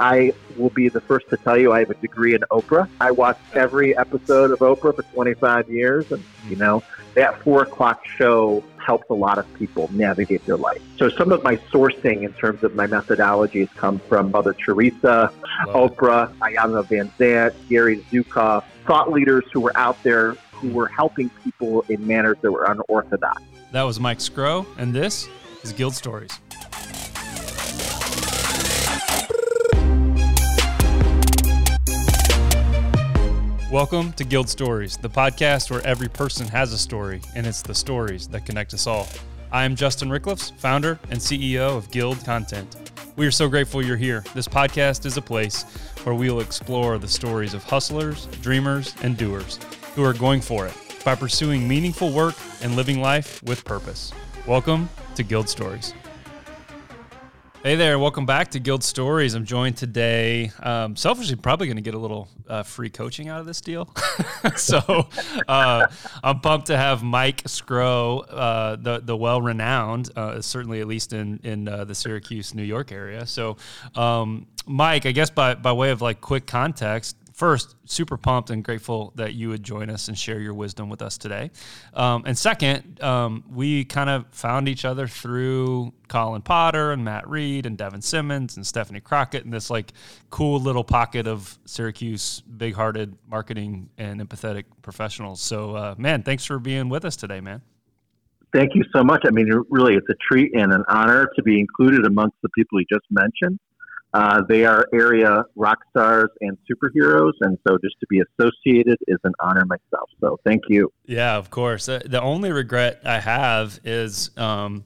I will be the first to tell you I have a degree in Oprah. I watched every episode of Oprah for 25 years, and you know that four o'clock show helps a lot of people navigate their life. So some of my sourcing in terms of my methodologies come from Mother Teresa, Oprah, Iyanla Vanzant, Gary Zukav, thought leaders who were out there who were helping people in manners that were unorthodox. That was Mike Scrow, and this is Guild Stories. Welcome to Guild Stories, the podcast where every person has a story, and it's the stories that connect us all. I am Justin Rickliffs, founder and CEO of Guild Content. We are so grateful you're here. This podcast is a place where we will explore the stories of hustlers, dreamers, and doers who are going for it by pursuing meaningful work and living life with purpose. Welcome to Guild Stories. Hey there, welcome back to Guild Stories. I'm joined today, um, selfishly, probably going to get a little uh, free coaching out of this deal. so uh, I'm pumped to have Mike Scrow, uh, the the well renowned, uh, certainly at least in in uh, the Syracuse, New York area. So, um, Mike, I guess by by way of like quick context, first, super pumped and grateful that you would join us and share your wisdom with us today. Um, and second, um, we kind of found each other through Colin Potter and Matt Reed and Devin Simmons and Stephanie Crockett and this like cool little pocket of Syracuse big hearted marketing and empathetic professionals. So, uh, man, thanks for being with us today, man. Thank you so much. I mean, really, it's a treat and an honor to be included amongst the people you just mentioned. Uh, they are area rock stars and superheroes, and so just to be associated is an honor myself. So thank you. Yeah, of course. Uh, the only regret I have is um,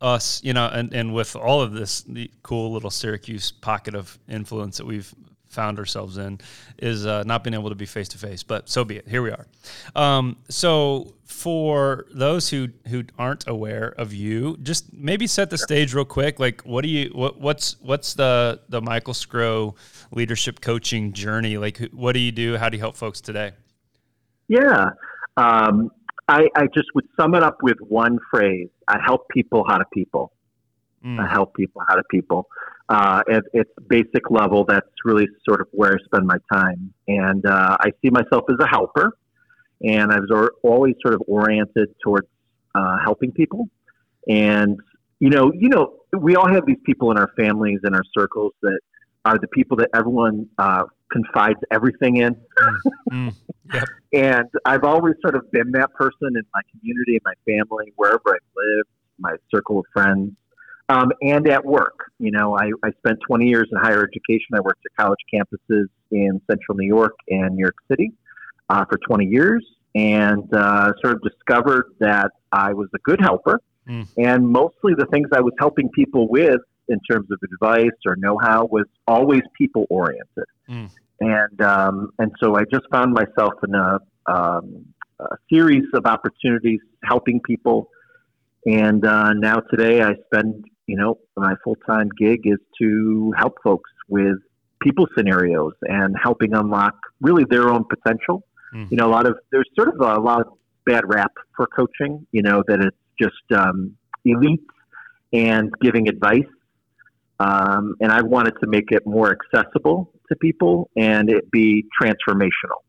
us, you know, and, and with all of this cool little Syracuse pocket of influence that we've found ourselves in is uh, not being able to be face to face. But so be it. Here we are. Um, so for those who who aren't aware of you, just maybe set the stage real quick. Like, what do you what what's what's the the Michael Scrow leadership coaching journey? Like, what do you do? How do you help folks today? Yeah. Um, I, I just would sum it up with one phrase. I help people how to people. Mm. I help people how to people uh, at its basic level, that's really sort of where I spend my time. And uh, I see myself as a helper, and I was always sort of oriented towards uh, helping people. And you know, you know, we all have these people in our families and our circles that are the people that everyone uh, confides everything in. Mm, mm, yep. and I've always sort of been that person in my community, in my family, wherever I've lived, my circle of friends um, and at work. You know, I, I spent 20 years in higher education. I worked at college campuses in central New York and New York City uh, for 20 years and uh, sort of discovered that I was a good helper. Mm. And mostly the things I was helping people with in terms of advice or know how was always people oriented. Mm. And, um, and so I just found myself in a, um, a series of opportunities helping people. And uh, now today I spend you know, my full time gig is to help folks with people scenarios and helping unlock really their own potential. Mm-hmm. You know, a lot of there's sort of a lot of bad rap for coaching. You know that it's just um, elite and giving advice. Um, and I wanted to make it more accessible to people and it be transformational.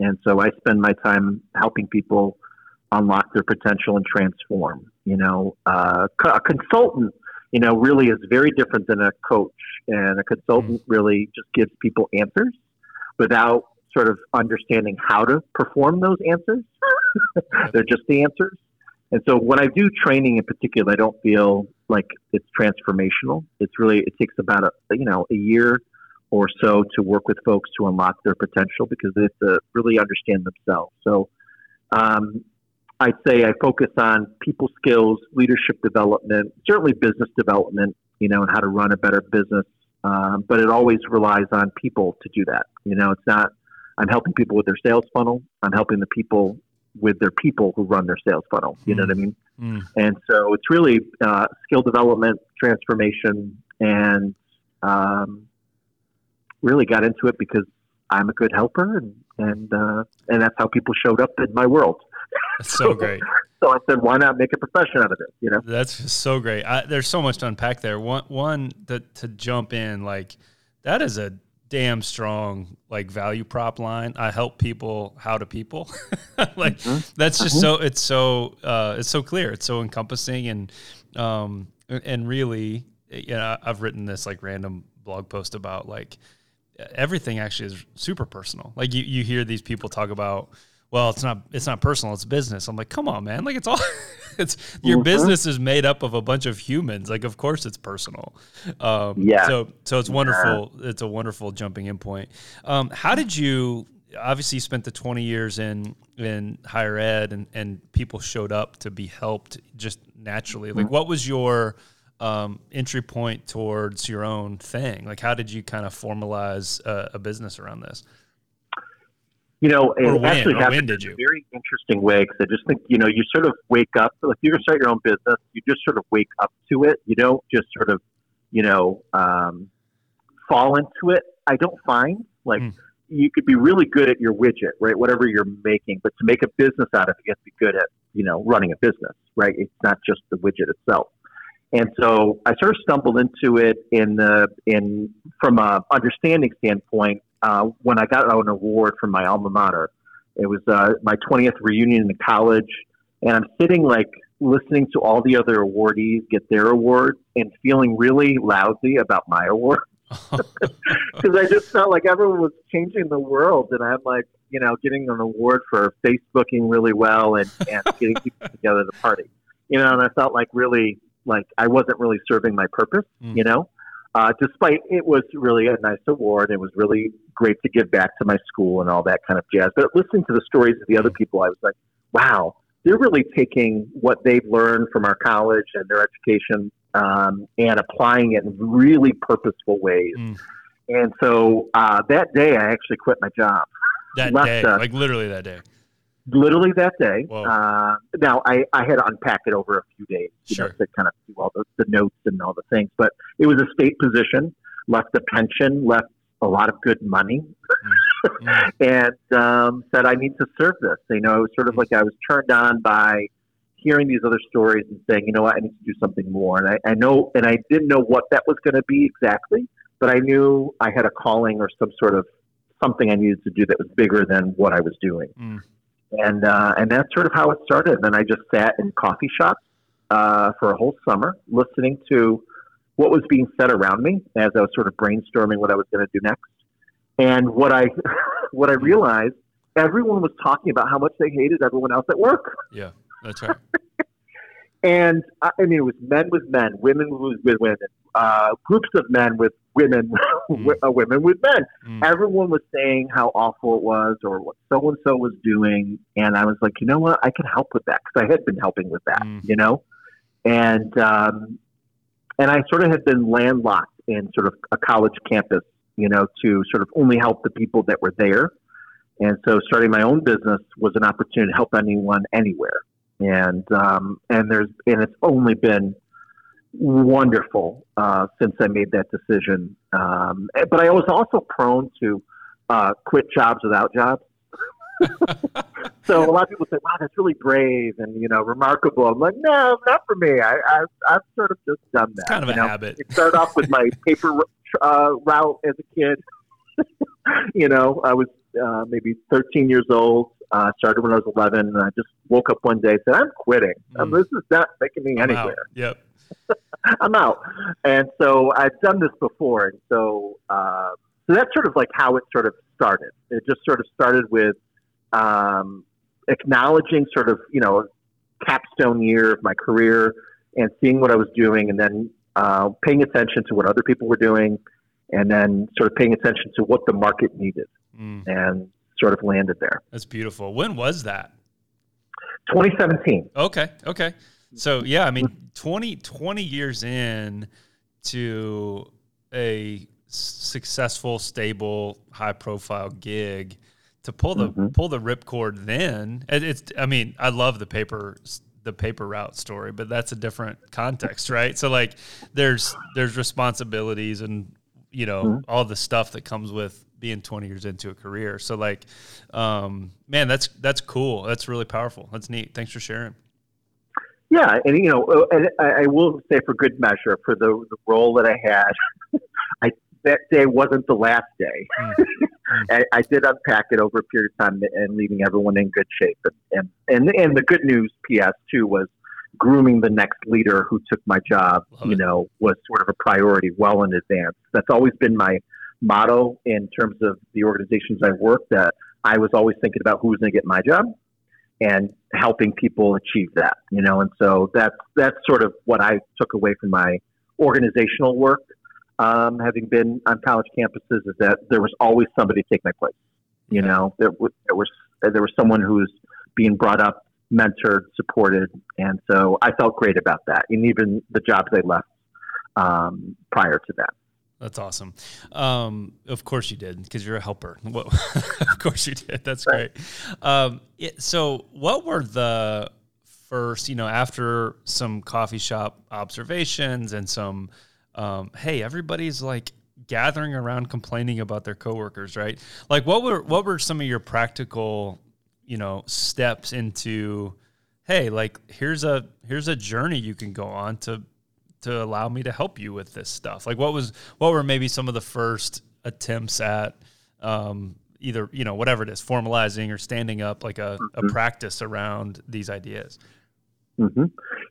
And so I spend my time helping people unlock their potential and transform. You know, uh, a consultant you know, really is very different than a coach. And a consultant mm-hmm. really just gives people answers without sort of understanding how to perform those answers. They're just the answers. And so when I do training in particular, I don't feel like it's transformational. It's really, it takes about a, you know, a year or so to work with folks to unlock their potential because they have to really understand themselves. So, um, I'd say I focus on people skills, leadership development, certainly business development, you know, and how to run a better business. Um, but it always relies on people to do that. You know, it's not, I'm helping people with their sales funnel. I'm helping the people with their people who run their sales funnel. You mm. know what I mean? Mm. And so it's really uh, skill development, transformation, and um, really got into it because I'm a good helper, and and uh, and that's how people showed up in my world. That's so great. so I said, why not make a profession out of it? You know, that's so great. I, there's so much to unpack there. One, one that to jump in, like That is a damn strong like value prop line. I help people how to people. like mm-hmm. that's just mm-hmm. so it's so uh, it's so clear. It's so encompassing and um and really you know I've written this like random blog post about like everything actually is super personal. Like you you hear these people talk about well, it's not it's not personal, it's business. I'm like, come on, man. Like it's all it's your mm-hmm. business is made up of a bunch of humans. Like of course it's personal. Um, yeah. So so it's wonderful. Yeah. It's a wonderful jumping in point. Um, how did you obviously you spent the 20 years in in higher ed and and people showed up to be helped just naturally. Like mm-hmm. what was your um, entry point towards your own thing? Like how did you kind of formalize a, a business around this? You know, it when, actually happened in a very interesting way because I just think, you know, you sort of wake up, like you're going to start your own business, you just sort of wake up to it. You don't just sort of, you know, um, fall into it. I don't find like mm. you could be really good at your widget, right? Whatever you're making, but to make a business out of it, you have to be good at, you know, running a business, right? It's not just the widget itself. And so I sort of stumbled into it in the in from a understanding standpoint uh, when I got an award from my alma mater. It was uh, my 20th reunion in college, and I'm sitting like listening to all the other awardees get their awards and feeling really lousy about my award because I just felt like everyone was changing the world, and I'm like, you know, getting an award for Facebooking really well and, and getting people together to party, you know, and I felt like really like I wasn't really serving my purpose, mm. you know. Uh, despite it was really a nice award, it was really great to give back to my school and all that kind of jazz. But listening to the stories of the other people, I was like, wow, they're really taking what they've learned from our college and their education um, and applying it in really purposeful ways. Mm. And so uh, that day, I actually quit my job. That Left, day, like literally that day literally that day. Uh, now I, I had to unpack it over a few days, you sure. know, to kind of do all the, the notes and all the things. But it was a state position, left a pension, left a lot of good money, mm. and um, said I need to serve this. You know, it was sort of like I was turned on by hearing these other stories and saying, you know what, I need to do something more. And I, I know, and I didn't know what that was going to be exactly, but I knew I had a calling or some sort of something I needed to do that was bigger than what I was doing. Mm and uh, and that's sort of how it started. And then I just sat in coffee shops uh, for a whole summer, listening to what was being said around me as I was sort of brainstorming what I was going to do next. And what I what I realized, everyone was talking about how much they hated everyone else at work. Yeah, that's right. and I mean, it was men with men, women with women, uh, groups of men with women, mm. Uh, women with men. Mm. Everyone was saying how awful it was or what so and so was doing, and I was like, you know what, I can help with that because I had been helping with that, mm. you know, and um, and I sort of had been landlocked in sort of a college campus, you know, to sort of only help the people that were there. And so starting my own business was an opportunity to help anyone anywhere. And um, and there's and it's only been wonderful uh, since I made that decision. Um, but I was also prone to uh, quit jobs without jobs. so a lot of people say, "Wow, that's really brave and you know remarkable." I'm like, "No, not for me. I, I I've sort of just done that. It's kind of a know? habit." It started off with my paper uh, route as a kid. you know, I was uh, maybe 13 years old. Uh, started when I was 11, and I just woke up one day and said, "I'm quitting. Mm. Um, this is not taking me I'm anywhere." Out. Yep. I'm out. And so I've done this before. And so, uh, so that's sort of like how it sort of started. It just sort of started with um, acknowledging sort of, you know, capstone year of my career and seeing what I was doing and then uh, paying attention to what other people were doing and then sort of paying attention to what the market needed mm. and sort of landed there. That's beautiful. When was that? 2017. Okay. Okay. So yeah, I mean, 20, 20 years in to a successful, stable, high profile gig to pull the mm-hmm. pull the ripcord then it, it's I mean, I love the paper the paper route story, but that's a different context, right? So like there's there's responsibilities and you know, mm-hmm. all the stuff that comes with being 20 years into a career. So like um man, that's that's cool. That's really powerful. That's neat. Thanks for sharing. Yeah, and you know, uh, and I, I will say for good measure, for the, the role that I had, I that day wasn't the last day. Mm. I, I, did unpack it over a period of time and leaving everyone in good shape. And and and the good news, P.S. too, was grooming the next leader who took my job. Love you it. know, was sort of a priority well in advance. That's always been my motto in terms of the organizations I've worked at. I was always thinking about who's going to get my job and helping people achieve that. You know, and so that's that's sort of what I took away from my organizational work um, having been on college campuses, is that there was always somebody to take my place. You know, there, was, there was there was someone who was being brought up, mentored, supported, and so I felt great about that. And even the jobs I left um, prior to that. That's awesome. Um, of course you did, because you're a helper. of course you did. That's great. Um, it, so, what were the first, you know, after some coffee shop observations and some um, hey, everybody's like gathering around complaining about their coworkers, right? Like, what were what were some of your practical, you know, steps into, hey, like here's a here's a journey you can go on to to allow me to help you with this stuff. Like, what was what were maybe some of the first attempts at um, either you know whatever it is, formalizing or standing up like a, mm-hmm. a practice around these ideas. Mm-hmm.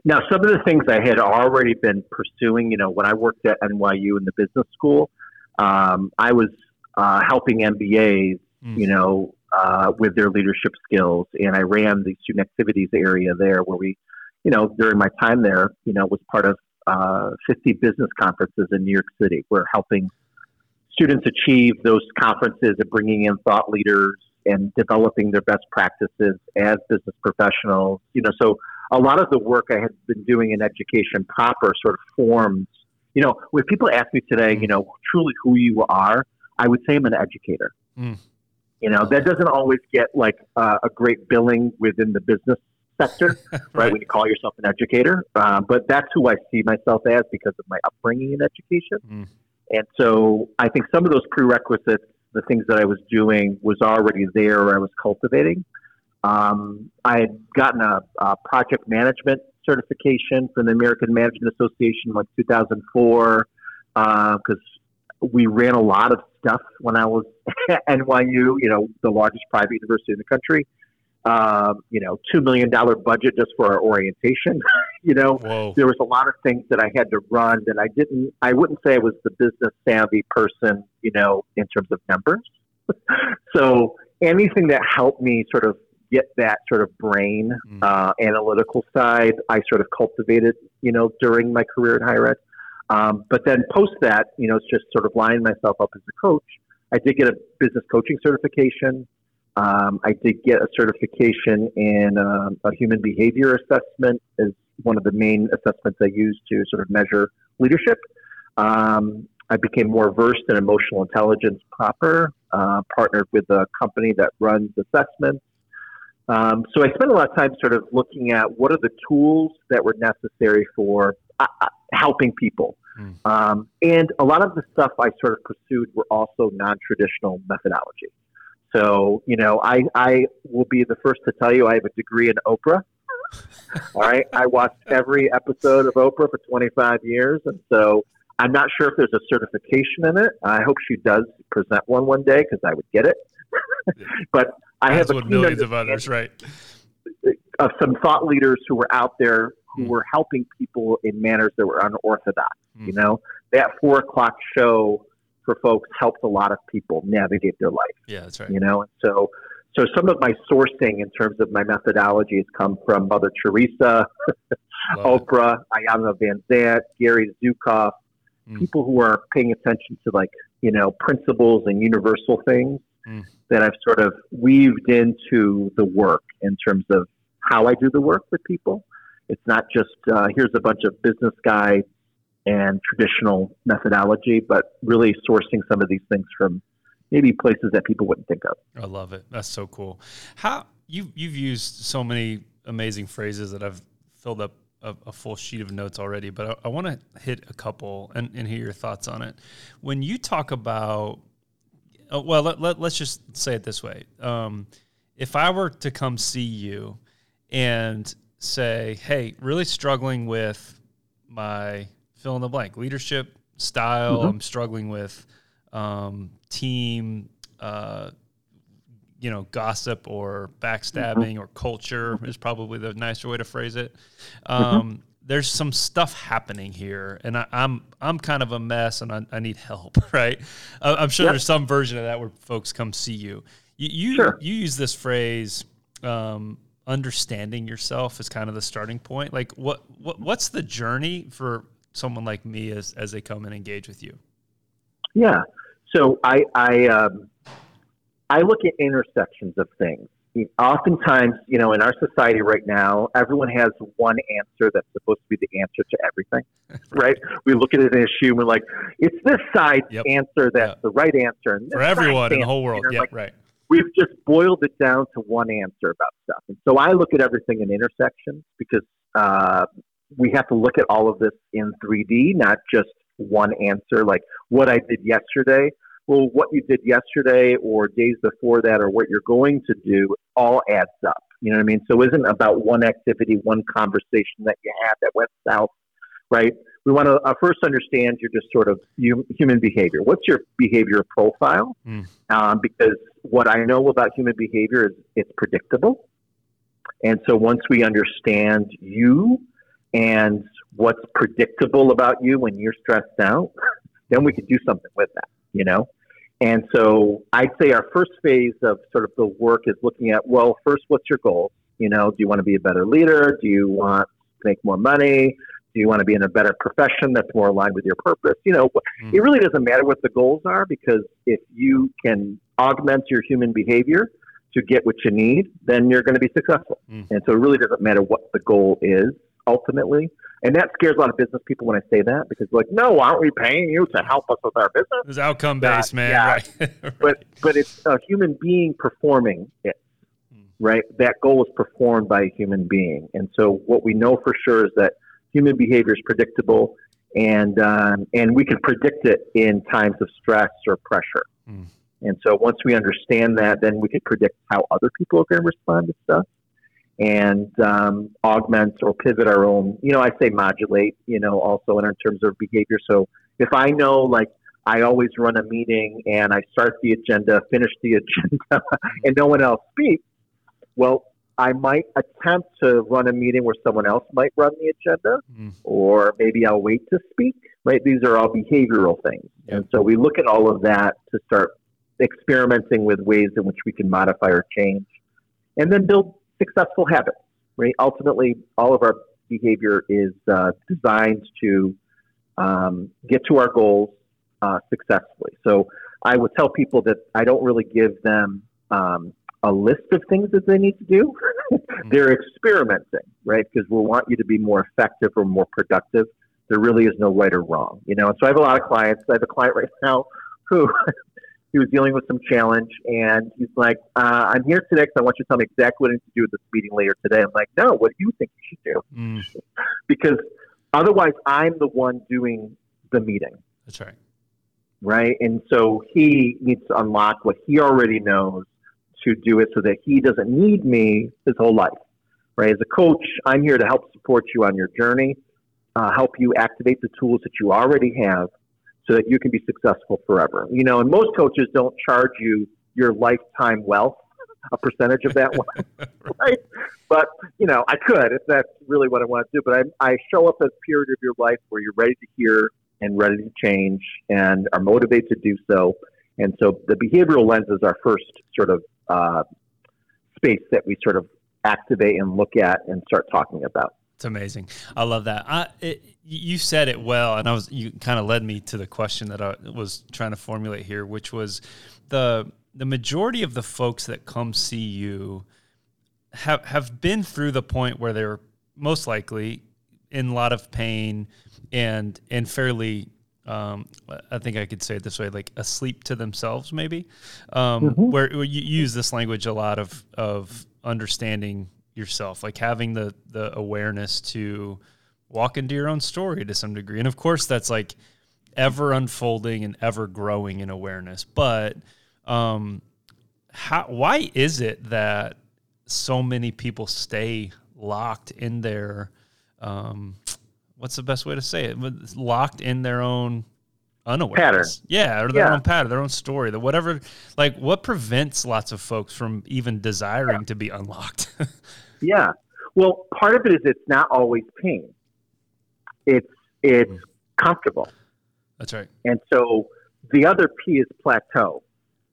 Now, some of the things I had already been pursuing, you know, when I worked at NYU in the business school, um, I was uh, helping MBAs, mm. you know, uh, with their leadership skills, and I ran the student activities area there, where we, you know, during my time there, you know, was part of uh, 50 business conferences in New York City. We're helping students achieve those conferences and bringing in thought leaders and developing their best practices as business professionals. You know, so a lot of the work I had been doing in education proper sort of forms. You know, when people ask me today, you know, truly who you are, I would say I'm an educator. Mm. You know, that doesn't always get like uh, a great billing within the business sector, right? right? When you call yourself an educator, uh, but that's who I see myself as because of my upbringing in education. Mm. And so I think some of those prerequisites, the things that I was doing, was already there or I was cultivating. Um, I had gotten a, a, project management certification from the American Management Association in like 2004 because uh, we ran a lot of stuff when I was at NYU, you know, the largest private university in the country. Um, you know, $2 million budget just for our orientation. you know, Whoa. there was a lot of things that I had to run that I didn't, I wouldn't say I was the business savvy person, you know, in terms of numbers. so anything that helped me sort of get that sort of brain mm. uh, analytical side. I sort of cultivated, you know, during my career in higher ed. Um, but then post that, you know, it's just sort of lining myself up as a coach. I did get a business coaching certification. Um, I did get a certification in um, a human behavior assessment as one of the main assessments I use to sort of measure leadership. Um, I became more versed in emotional intelligence proper, uh, partnered with a company that runs assessments. Um, so I spent a lot of time sort of looking at what are the tools that were necessary for uh, uh, helping people. Mm. Um, and a lot of the stuff I sort of pursued were also non traditional methodology. So, you know, I, I will be the first to tell you I have a degree in Oprah. All right. I watched every episode of Oprah for 25 years. And so I'm not sure if there's a certification in it. I hope she does present one one day because I would get it. but I have with millions of others, right? Of some thought leaders who were out there who mm. were helping people in manners that were unorthodox. Mm. You know, that four o'clock show for folks helped a lot of people navigate their life. Yeah, that's right. You know, and so so some of my sourcing in terms of my methodology has come from Mother Teresa, Oprah, Iyanla Vanzant, Gary Zukav, mm. people who are paying attention to like you know principles and universal things mm. that I've sort of weaved into the work in terms of how I do the work with people. It's not just uh, here's a bunch of business guides and traditional methodology, but really sourcing some of these things from maybe places that people wouldn't think of. I love it. That's so cool. How you you've used so many amazing phrases that I've filled up a, a full sheet of notes already, but I, I want to hit a couple and, and hear your thoughts on it. When you talk about uh, well, let, let, us just say it this way. Um, if I were to come see you and say, hey, really struggling with my fill in the blank leadership style, mm-hmm. I'm struggling with um, team, uh, you know, gossip or backstabbing mm-hmm. or culture is probably the nicer way to phrase it. Um, mm-hmm. There's some stuff happening here, and I, am I'm, I'm kind of a mess, and I, I need help. Right? I'm sure yep. there's some version of that where folks come see you. You you, sure. you use this phrase. Um, understanding yourself is kind of the starting point. Like, what, what what's the journey for someone like me as as they come and engage with you? Yeah. So I I um, I look at intersections of things. Oftentimes, you know, in our society right now, everyone has one answer that's supposed to be the answer to everything, right? We look at an issue and we're like, it's this side yep. answer that's yep. the right answer. And For everyone in the whole world. Yeah, like, right. We've just boiled it down to one answer about stuff. And so I look at everything in intersections because uh, we have to look at all of this in 3D, not just one answer, like what I did yesterday. Well, what you did yesterday or days before that or what you're going to do all adds up. You know what I mean? So it isn't about one activity, one conversation that you had that went south, right? We want to uh, first understand your just sort of human behavior. What's your behavior profile? Mm. Um, because what I know about human behavior is it's predictable. And so once we understand you and what's predictable about you when you're stressed out, then we can do something with that, you know? And so I'd say our first phase of sort of the work is looking at, well, first, what's your goal? You know, do you want to be a better leader? Do you want to make more money? Do you want to be in a better profession that's more aligned with your purpose? You know, mm. it really doesn't matter what the goals are because if you can augment your human behavior to get what you need, then you're going to be successful. Mm. And so it really doesn't matter what the goal is ultimately. And that scares a lot of business people when I say that because like, no, aren't we paying you to help us with our business? It's outcome based, man. Yeah. Right. right. But but it's a human being performing it. Right? That goal is performed by a human being. And so what we know for sure is that human behavior is predictable and um, and we can predict it in times of stress or pressure. Mm. And so once we understand that, then we can predict how other people are going to respond to stuff and um, augment or pivot our own, you know, I say modulate, you know, also in terms of behavior. So if I know, like, I always run a meeting and I start the agenda, finish the agenda, and no one else speaks, well, I might attempt to run a meeting where someone else might run the agenda, mm. or maybe I'll wait to speak, right? These are all behavioral things. Yep. And so we look at all of that to start experimenting with ways in which we can modify or change, and then build successful habits. Right? Ultimately, all of our behavior is uh, designed to um, get to our goals uh, successfully. So I would tell people that I don't really give them um, a list of things that they need to do. They're experimenting, right? Because we want you to be more effective or more productive. There really is no right or wrong, you know. And so I have a lot of clients. I have a client right now who he was dealing with some challenge, and he's like, uh, "I'm here today because I want you to tell me exactly what I need to do with this meeting later today." I'm like, "No, what do you think you should do?" Mm. because otherwise, I'm the one doing the meeting. That's right. Right, and so he needs to unlock what he already knows to do it, so that he doesn't need me his whole life. Right, as a coach, I'm here to help support you on your journey, uh, help you activate the tools that you already have so that you can be successful forever. You know, and most coaches don't charge you your lifetime wealth, a percentage of that, right? But you know, I could if that's really what I want to do. But I, I show up at a period of your life where you're ready to hear and ready to change and are motivated to do so. And so the behavioral lens is our first sort of uh, space that we sort of activate and look at and start talking about. It's amazing. I love that. I, it, you said it well, and I was you kind of led me to the question that I was trying to formulate here, which was the the majority of the folks that come see you have have been through the point where they're most likely in a lot of pain and and fairly um, I think I could say it this way, like asleep to themselves, maybe, um, mm-hmm. where, where, you use this language a lot of of understanding yourself, like having the the awareness to walk into your own story to some degree. And of course, that's like ever unfolding and ever growing in awareness. But um, how? Why is it that so many people stay locked in their um, what's the best way to say it? Locked in their own unaware. Pattern. Yeah, or their Yeah. own pattern, their own story, the whatever. Like, what prevents lots of folks from even desiring to be unlocked? Yeah. Well, part of it is it's not always pain. It's it's Mm. comfortable. That's right. And so the other P is plateau,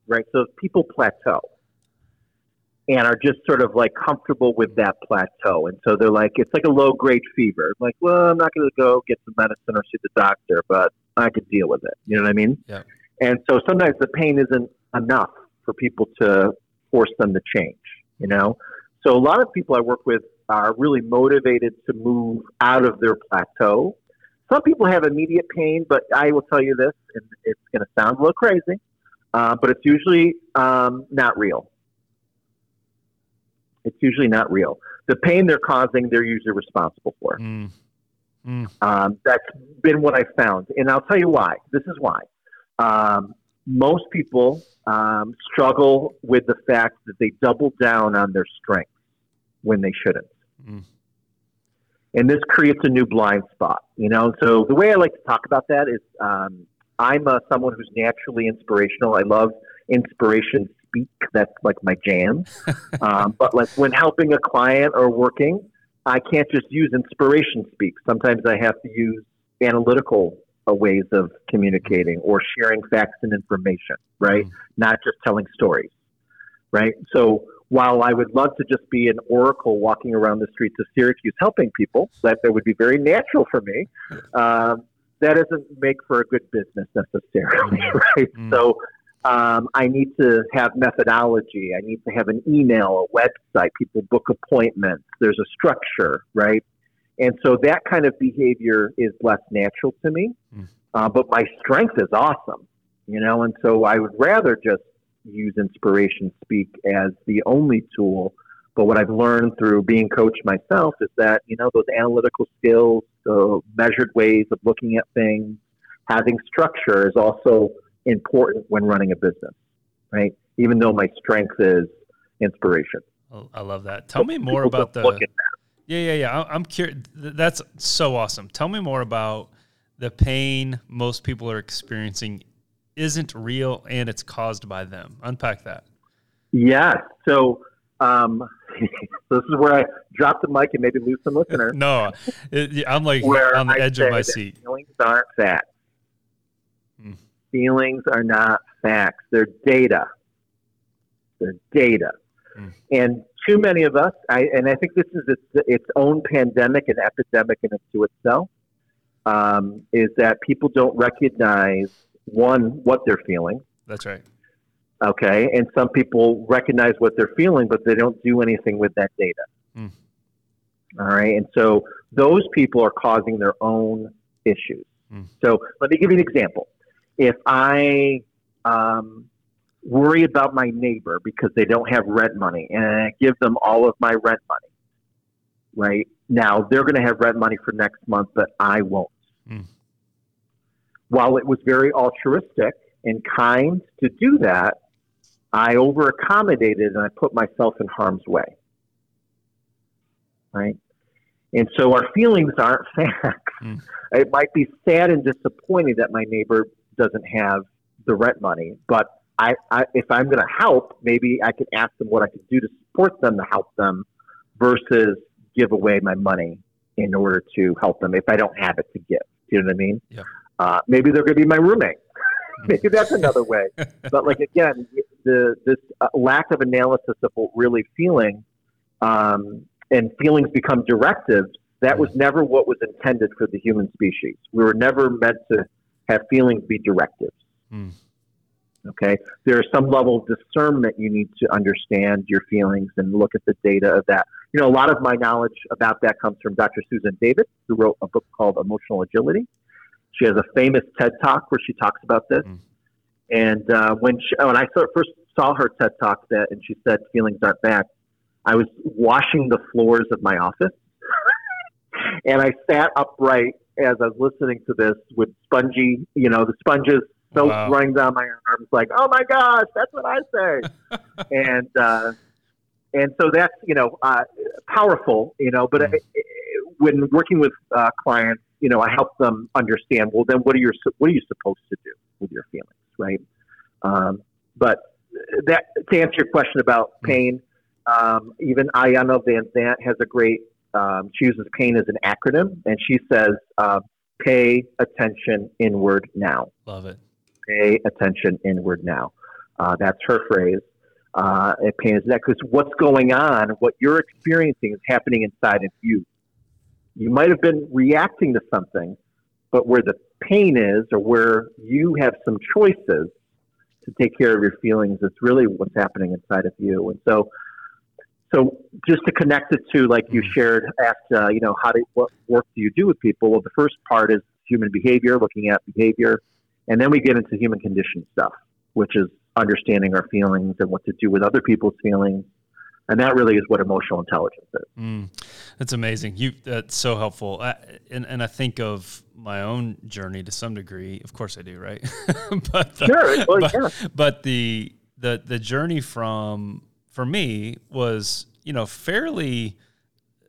right? So if people plateau and are just sort of like comfortable with that plateau. And so they're like, it's like a low grade fever. Like, well, I'm not going to go get some medicine or see the doctor, but I could deal with it. You know what I mean? Yeah. And so sometimes the pain isn't enough for people to force them to change, you know? So a lot of people I work with are really motivated to move out of their plateau. Some people have immediate pain, but I will tell you this, and it's going to sound a little crazy, uh, but it's usually um, not real. It's usually not real. The pain they're causing, they're usually responsible for. Mm. Mm. Um, that's been what I found, and I'll tell you why. This is why. Um, most people um, struggle with the fact that they double down on their strengths when they shouldn't, Mm. and this creates a new blind spot. You know, so the way I like to talk about that is, um, I'm uh, someone who's naturally inspirational. I love inspiration speak. That's like my jam. um, but like when helping a client or working, I can't just use inspiration speak. Sometimes I have to use analytical uh, ways of communicating or sharing facts and information, right? Mm. Not just telling stories, right? So while I would love to just be an oracle walking around the streets of Syracuse helping people, that, that would be very natural for me. Um, that doesn't make for a good business necessarily, right? Mm. So um, I need to have methodology. I need to have an email, a website. People book appointments. There's a structure, right? And so that kind of behavior is less natural to me. Mm. Uh, but my strength is awesome, you know. And so I would rather just use inspiration speak as the only tool. But what I've learned through being coached myself is that you know those analytical skills, the measured ways of looking at things, having structure is also important when running a business, right? Even though my strength is inspiration. I- I love that. Tell me more about the. Yeah, yeah, yeah. I'm curious. That's so awesome. Tell me more about the pain most people are experiencing isn't real and it's caused by them. Unpack that. Yes. So, um, so this is where I drop the mic and maybe lose some listeners. No, it, I'm like where on the edge of my that seat. Feelings aren't facts. Feelings are not facts. They're data. They're data. Hmm. And too many of us, I, and I think this is its, its own pandemic and epidemic in into itself, um, is that people don't recognize one what they're feeling. That's right. Okay, and some people recognize what they're feeling, but they don't do anything with that data. Hmm. All right, and so those people are causing their own issues. Hmm. So let me give you an example. If I um, worry about my neighbor because they don't have rent money, and I give them all of my rent money, right now they're going to have rent money for next month, but I won't. Hmm. While it was very altruistic and kind to do that, I over accommodated and I put myself in harm's way. Right? And so our feelings aren't facts. Mm. It might be sad and disappointing that my neighbor doesn't have the rent money, but I, I if I'm going to help, maybe I can ask them what I can do to support them to help them versus give away my money in order to help them if I don't have it to give. Do you know what I mean? Yeah. Uh, maybe they're going to be my roommate. maybe that's another way. But like again, the this uh, lack of analysis of what really feeling, um, and feelings become directives. That was never what was intended for the human species. We were never meant to have feelings be directives. Hmm. Okay, there is some level of discernment you need to understand your feelings and look at the data of that. You know, a lot of my knowledge about that comes from Dr. Susan David, who wrote a book called Emotional Agility. She has a famous TED Talk where she talks about this. Mm. And uh, when she, when I first saw her TED Talk, that and she said feelings aren't facts, I was washing the floors of my office, and I sat upright as I was listening to this with spongy, you know, the sponges soap Wow. running down my arms, like, oh my gosh, that's what I say. and uh, and so that's you know uh, powerful, you know. But Mm. it, it, when working with uh, clients, you know, I help them understand. Well, then what are your what are you supposed to do with your feelings, right? Um, but that to answer your question about pain, um, even Van Vanzant has a great. Um, she uses pain as an acronym, and she says, uh, "Pay attention inward now." Love it. Pay attention inward now. Uh, that's her phrase. Uh, pain is that because what's going on, what you're experiencing, is happening inside of you. You might have been reacting to something, but where the pain is, or where you have some choices to take care of your feelings, it's really what's happening inside of you. And so, so just to connect it to, like you mm. shared, asked, uh, you know, how do what work do you do with people? Well, the first part is human behavior, looking at behavior, and then we get into human condition stuff, which is understanding our feelings and what to do with other people's feelings. And that really is what emotional intelligence is. Mm, that's amazing. You that's so helpful. I, and and I think of my own journey to some degree. Of course, I do, right? but the, sure. Well, but, yeah. but the the the journey from for me was you know fairly.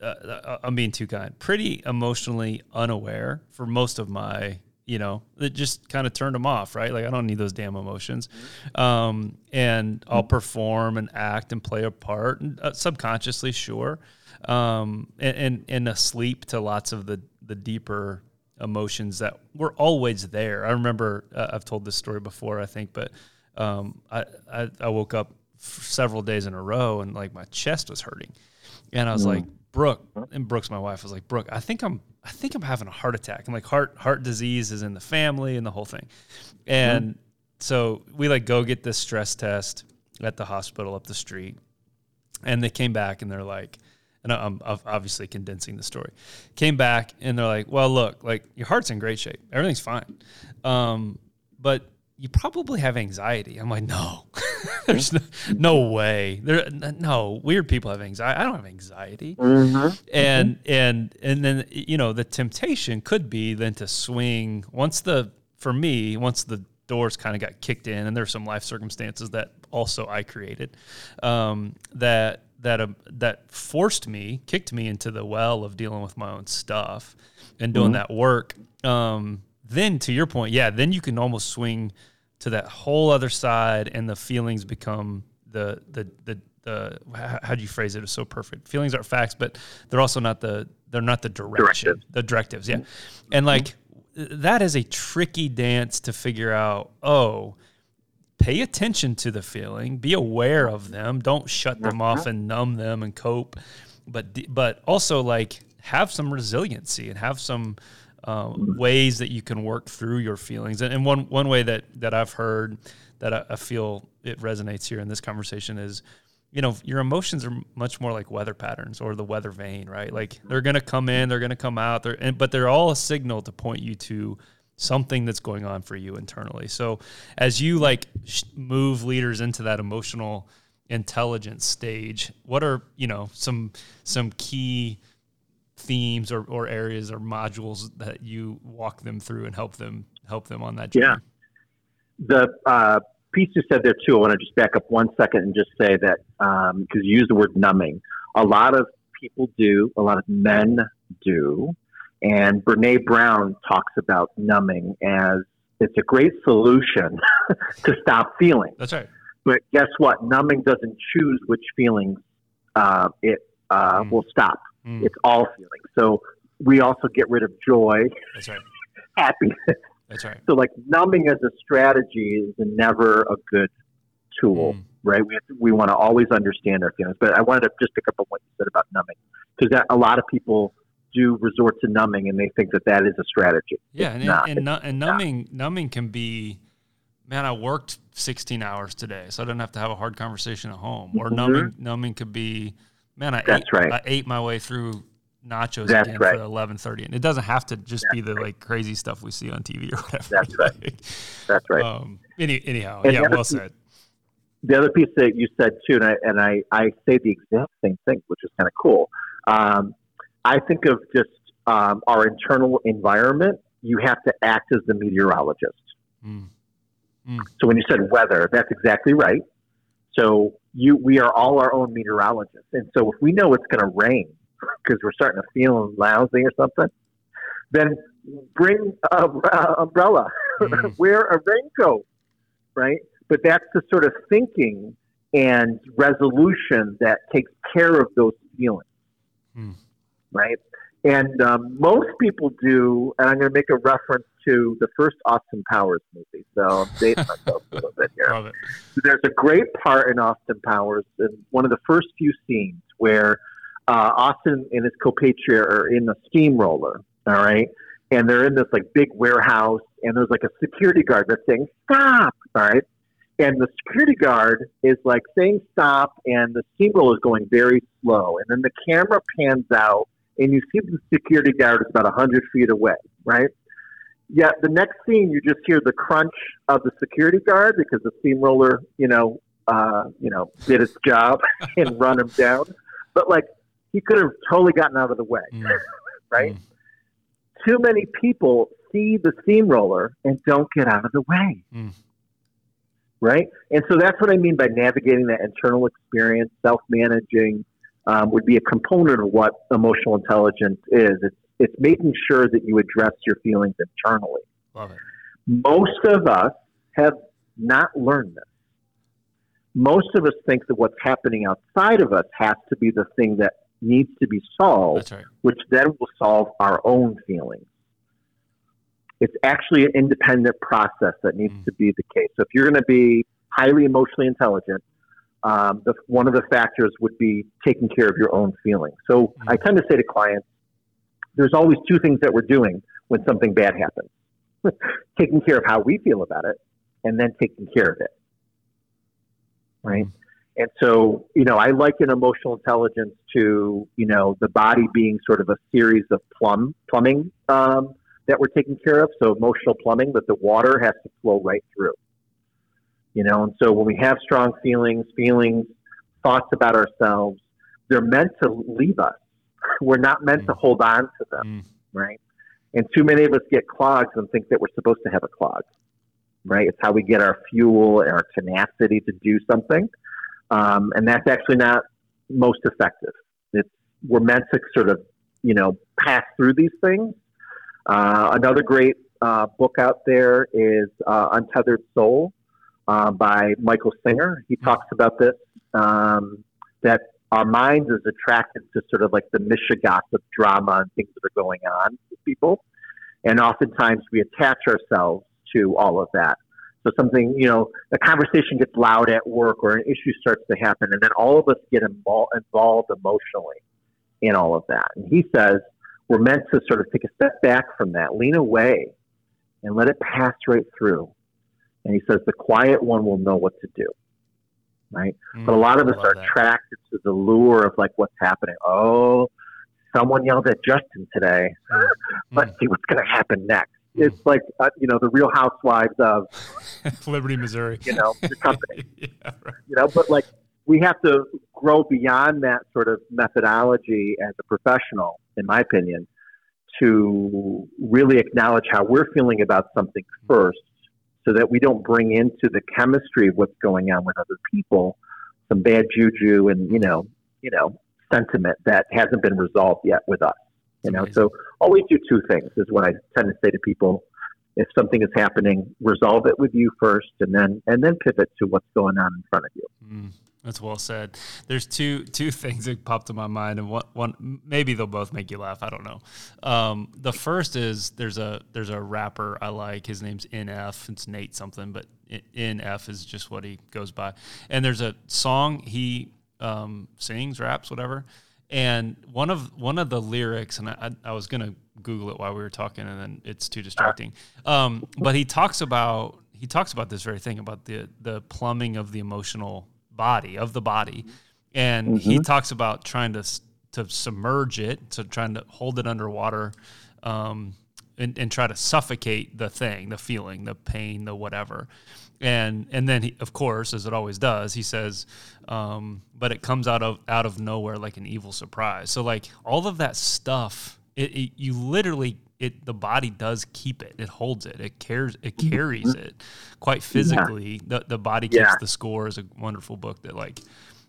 Uh, uh I'm being too kind. Pretty emotionally unaware for most of my you know, it just kind of turned them off, right? Like I don't need those damn emotions, um, and I'll perform and act and play a part, and, uh, subconsciously, sure, um, and, and and asleep to lots of the the deeper emotions that were always there. I remember uh, I've told this story before, I think, but um, I, I, I woke up several days in a row and like my chest was hurting, and I was mm. like, Brooke, and Brooke's my wife, was like, Brooke, I think I'm I think I'm having a heart attack. I'm like heart heart disease is in the family and the whole thing. And mm-hmm. so we like go get this stress test at the hospital up the street. And they came back and they're like, and I'm obviously condensing the story. Came back and they're like, well, look, like your heart's in great shape. Everything's fine. Um, but you probably have anxiety. I'm like, no, there's no, no, way. There, no weird people have anxiety. I don't have anxiety. Mm-hmm. And mm-hmm. and and then you know the temptation could be then to swing once the for me once the doors kind of got kicked in and there's some life circumstances that also I created um, that that uh, that forced me kicked me into the well of dealing with my own stuff and doing mm-hmm. that work. Um, then to your point, yeah, then you can almost swing to that whole other side, and the feelings become the the the the how do you phrase it? It's so perfect. Feelings aren't facts, but they're also not the they're not the direction. Directives. The directives, yeah. Mm-hmm. And like that is a tricky dance to figure out. Oh, pay attention to the feeling, be aware of them. Don't shut them off mm-hmm. and numb them and cope. But but also like have some resiliency and have some um, ways that you can work through your feelings. And, and, one one way that that I've heard that I, I, feel it resonates here in this conversation is, you know, your emotions are much more like weather patterns or the weather vane, right? Like they're going to come in, they're going to come out, they're, and, but they're all a signal to point you to something that's going on for you internally. So as you like move leaders into that emotional intelligence stage, what are you know some some key themes or, or areas or modules that you walk them through and help them help them on that journey? Yeah. The uh, piece you said there too, I want to just back up one second and just say that because um, you use the word numbing, a lot of people do, a lot of men do, and Brene Brown talks about numbing as it's a great solution to stop feeling. That's right. But guess what? Numbing doesn't choose which feelings uh, it uh, mm. will stop. Mm. It's all feelings. So we also get rid of joy. That's right. happiness. That's right. So like numbing as a strategy is never a good tool, mm. right? We to, we want to always understand our feelings. But I wanted to just pick up on what you said about numbing because a lot of people do resort to numbing and they think that that is a strategy. Yeah, and, and, and, and, numbing not. numbing can be man, I worked 16 hours today, so I didn't have to have a hard conversation at home. Or mm-hmm. numbing numbing could be Man, I That's ate, right. I ate my way through nachos That's again right. for eleven thirty, and it doesn't have to just That's be the right. like crazy stuff we see on TV or whatever. That's right. That's right. Um, any, anyhow, and yeah, well piece, said. The other piece that you said too, and I and I, I say the exact same thing, which is kind of cool. Um, I think of just um, our internal environment. You have to act as the meteorologist. Mm. Mm. So when you said weather, that's exactly right. So you, we are all our own meteorologists, and so if we know it's going to rain because we're starting to feel lousy or something, then bring a uh, umbrella, mm. wear a raincoat, right? But that's the sort of thinking and resolution that takes care of those feelings, mm. right? And um, most people do, and I'm going to make a reference to the first Austin Powers movie. So I'm dating myself a little bit here. There's a great part in Austin Powers, in one of the first few scenes where uh, Austin and his compatriot are in a steamroller, all right? And they're in this like big warehouse, and there's like a security guard that's saying, Stop, all right? And the security guard is like saying stop, and the steamroller is going very slow. And then the camera pans out, and you see the security guard is about 100 feet away, right? Yet the next scene, you just hear the crunch of the security guard because the steamroller, you know, uh, you know, did its job and run him down. But like, he could have totally gotten out of the way, mm. right? Mm. Too many people see the steamroller and don't get out of the way. Mm right? And so that's what I mean by navigating that internal experience, self managing um, would be a component of what emotional intelligence is. It's, it's making sure that you address your feelings internally. Love it. Most of us have not learned this. Most of us think that what's happening outside of us has to be the thing that needs to be solved, right. which then will solve our own feelings. It's actually an independent process that needs mm. to be the case. So if you're going to be highly emotionally intelligent, um, the, one of the factors would be taking care of your own feelings. So mm. I tend to say to clients, there's always two things that we're doing when something bad happens taking care of how we feel about it, and then taking care of it. Right? And so, you know, I liken emotional intelligence to, you know, the body being sort of a series of plumb plumbing um, that we're taking care of. So emotional plumbing, that the water has to flow right through. You know, and so when we have strong feelings, feelings, thoughts about ourselves, they're meant to leave us. We're not meant mm. to hold on to them, mm. right? And too many of us get clogs and think that we're supposed to have a clog, right? It's how we get our fuel and our tenacity to do something. Um, and that's actually not most effective. It's, we're meant to sort of, you know, pass through these things uh, another great uh, book out there is uh, Untethered Soul uh, by Michael Singer. He talks about this um, that our minds is attracted to sort of like the mishigas of drama and things that are going on with people, and oftentimes we attach ourselves to all of that. So something, you know, a conversation gets loud at work or an issue starts to happen, and then all of us get involved emotionally in all of that. And he says we're meant to sort of take a step back from that, lean away, and let it pass right through. And he says the quiet one will know what to do. Right? Mm, but a lot of us are that. attracted to the lure of like what's happening. Oh, someone yelled at Justin today. Mm, Let's mm. see what's going to happen next. Mm. It's like uh, you know the Real Housewives of Liberty, Missouri. You know the company. yeah, right. You know, but like we have to grow beyond that sort of methodology as a professional, in my opinion, to really acknowledge how we're feeling about something first so that we don't bring into the chemistry of what's going on with other people some bad juju and, you know, you know, sentiment that hasn't been resolved yet with us. You know, so always do two things is what I tend to say to people. If something is happening, resolve it with you first and then and then pivot to what's going on in front of you. Mm. That's well said. There's two two things that popped in my mind, and one, one maybe they'll both make you laugh. I don't know. Um, the first is there's a there's a rapper I like. His name's NF. It's Nate something, but NF is just what he goes by. And there's a song he um, sings, raps, whatever. And one of one of the lyrics, and I, I was gonna Google it while we were talking, and then it's too distracting. Um, but he talks about he talks about this very thing about the the plumbing of the emotional body of the body, and mm-hmm. he talks about trying to to submerge it, so trying to hold it underwater, um, and, and try to suffocate the thing, the feeling, the pain, the whatever. And and then he, of course, as it always does, he says, um, but it comes out of out of nowhere like an evil surprise. So like all of that stuff, it, it you literally it the body does keep it. It holds it. It cares. It mm-hmm. carries it quite physically. Yeah. The the body keeps yeah. the score is a wonderful book that like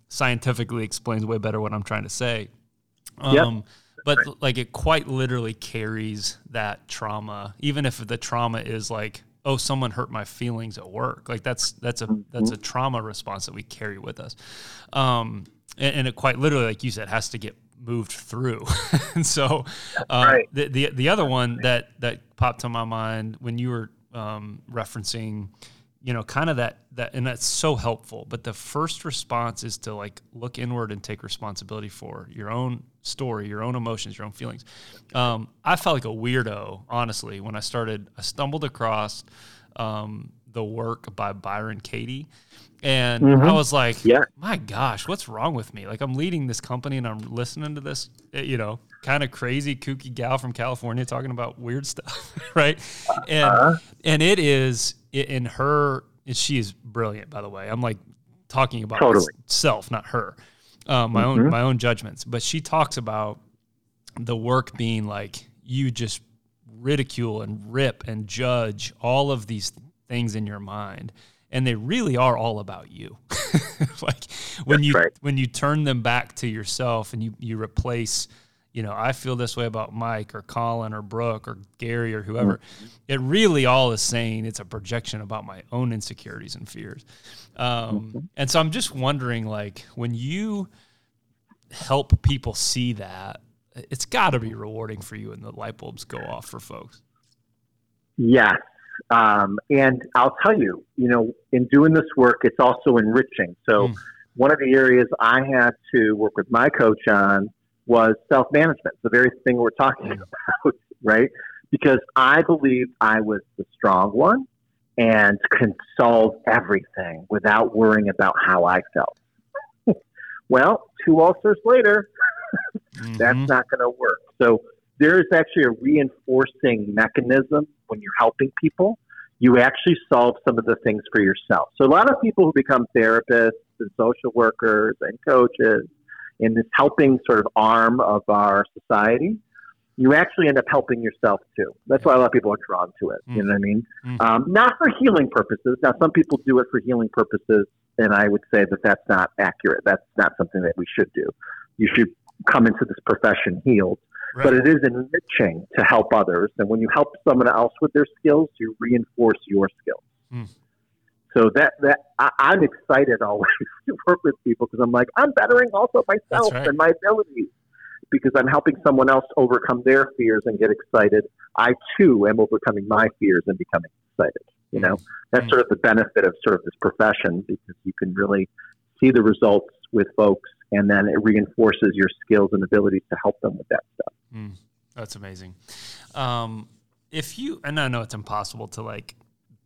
scientifically explains way better what I'm trying to say. Um, yep. but like it quite literally carries that trauma, even if the trauma is like, oh, someone hurt my feelings at work. Like that's that's a that's a trauma response that we carry with us, um, and, and it quite literally, like you said, has to get moved through. and so, uh, right. the, the the other one that that popped to my mind when you were um, referencing you know kind of that that and that's so helpful but the first response is to like look inward and take responsibility for your own story your own emotions your own feelings um, i felt like a weirdo honestly when i started i stumbled across um, the work by byron katie and mm-hmm. i was like yeah. my gosh what's wrong with me like i'm leading this company and i'm listening to this eh, you know kind of crazy kooky gal from california talking about weird stuff right and uh-huh. and it is in her, she is brilliant, by the way. I'm like talking about totally. myself, not her, uh, my mm-hmm. own my own judgments. But she talks about the work being like you just ridicule and rip and judge all of these things in your mind and they really are all about you like when That's you right. when you turn them back to yourself and you you replace you know, I feel this way about Mike or Colin or Brooke or Gary or whoever. Mm-hmm. It really all is saying it's a projection about my own insecurities and fears. Um, mm-hmm. And so I'm just wondering, like, when you help people see that, it's got to be rewarding for you, and the light bulbs go off for folks. Yes. Um, and I'll tell you, you know, in doing this work, it's also enriching. So, mm. one of the areas I had to work with my coach on was self management, the very thing we're talking mm. about, right? Because I believed I was the strong one and can solve everything without worrying about how I felt. well, two ulcers later, mm-hmm. that's not going to work. So there's actually a reinforcing mechanism when you're helping people. You actually solve some of the things for yourself. So a lot of people who become therapists and social workers and coaches in this helping sort of arm of our society, you actually end up helping yourself too. That's why a lot of people are drawn to it. Mm. You know what I mean? Mm. Um, not for healing purposes. Now, some people do it for healing purposes, and I would say that that's not accurate. That's not something that we should do. You should come into this profession healed. Right. But it is enriching to help others. And when you help someone else with their skills, you reinforce your skills. Mm. So that that I, am excited always to work with people because I'm like I'm bettering also myself right. and my abilities because I'm helping someone else overcome their fears and get excited. I too am overcoming my fears and becoming excited. You know, that's mm-hmm. sort of the benefit of sort of this profession because you can really see the results with folks and then it reinforces your skills and abilities to help them with that stuff. Mm, that's amazing. Um, if you, and I know it's impossible to like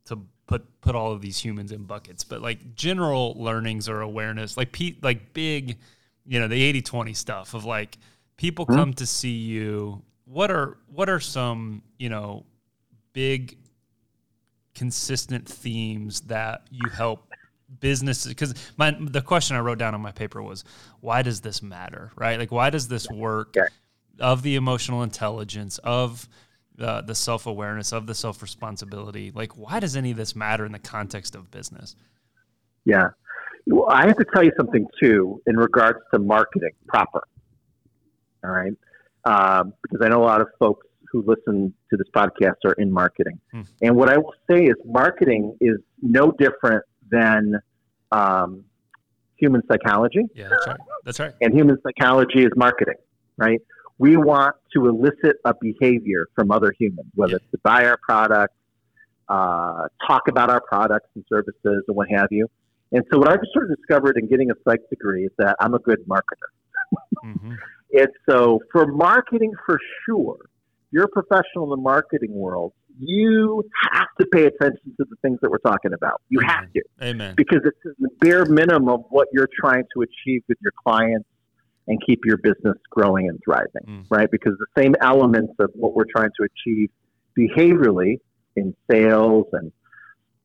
to put put all of these humans in buckets, but like general learnings or awareness, like pe- like big, you know, the 80-20 stuff of like people mm-hmm. come to see you. What are what are some, you know, big consistent themes that you help businesses because my the question I wrote down on my paper was why does this matter right like why does this work of the emotional intelligence of uh, the self awareness of the self responsibility. Like, why does any of this matter in the context of business? Yeah. Well, I have to tell you something too in regards to marketing proper. All right. Um, because I know a lot of folks who listen to this podcast are in marketing. Hmm. And what I will say is marketing is no different than um, human psychology. Yeah, that's right. That's right. And human psychology is marketing, right? We want to elicit a behavior from other humans, whether it's to buy our products, uh, talk about our products and services, and what have you. And so, what I've sort of discovered in getting a psych degree is that I'm a good marketer. mm-hmm. And so, for marketing, for sure, you're a professional in the marketing world. You have to pay attention to the things that we're talking about. You Amen. have to. Amen. Because it's the bare minimum of what you're trying to achieve with your clients and keep your business growing and thriving, mm. right? Because the same elements of what we're trying to achieve behaviorally in sales and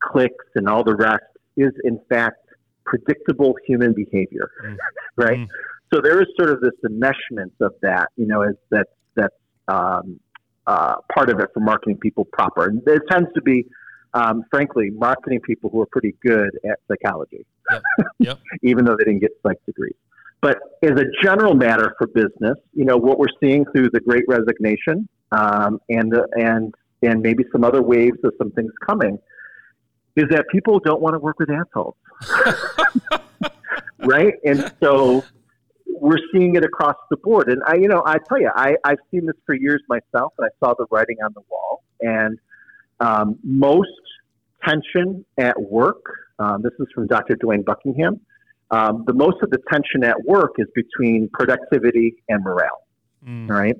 clicks and all the rest is, in fact, predictable human behavior, mm. right? Mm. So there is sort of this enmeshment of that, you know, as that that's um, uh, part of it for marketing people proper, and it tends to be. Um, frankly, marketing people who are pretty good at psychology, yep. Yep. even though they didn't get psych degrees. But as a general matter for business, you know what we're seeing through the Great Resignation um, and and and maybe some other waves of some things coming is that people don't want to work with assholes, right? And so we're seeing it across the board. And I, you know, I tell you, I, I've seen this for years myself, and I saw the writing on the wall. And um, most tension at work, um, this is from Dr. Dwayne Buckingham, um, the most of the tension at work is between productivity and morale, mm. right?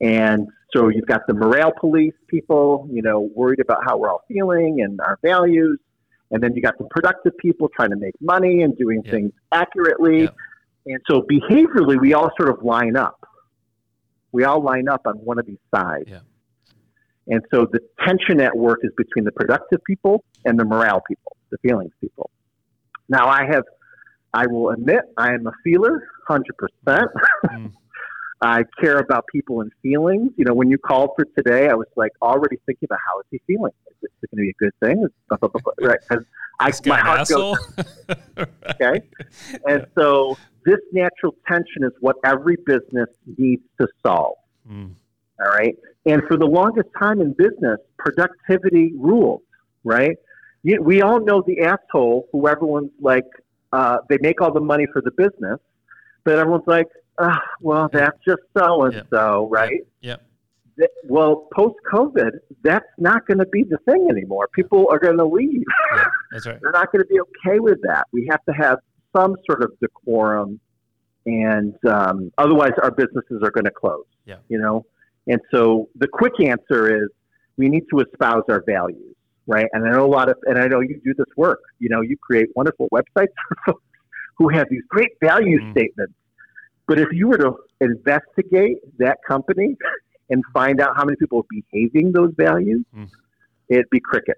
And so you've got the morale police people, you know, worried about how we're all feeling and our values. And then you got the productive people trying to make money and doing yep. things accurately. Yep. And so behaviorally, we all sort of line up. We all line up on one of these sides. Yeah. And so the tension at work is between the productive people and the morale people, the feelings people. Now, I have, I will admit, I am a feeler, 100%. Mm. I care about people and feelings. You know, when you called for today, I was like already thinking about how is he feeling? Is this going to be a good thing? right? Because I my heart asshole. goes. okay, and so this natural tension is what every business needs to solve. Mm. All right, and for the longest time in business, productivity rules. Right? We all know the asshole who everyone's like, uh, they make all the money for the business, but everyone's like, uh, well, that's just so and so, right? Yep. yep. Well, post COVID, that's not going to be the thing anymore. People are going to leave. Yeah, that's right. They're not going to be okay with that. We have to have some sort of decorum, and um, otherwise, our businesses are going to close. Yeah. You know, and so the quick answer is we need to espouse our values, right? And I know a lot of, and I know you do this work. You know, you create wonderful websites for folks who have these great value mm. statements but if you were to investigate that company and find out how many people are behaving those values, mm. it'd be cricket.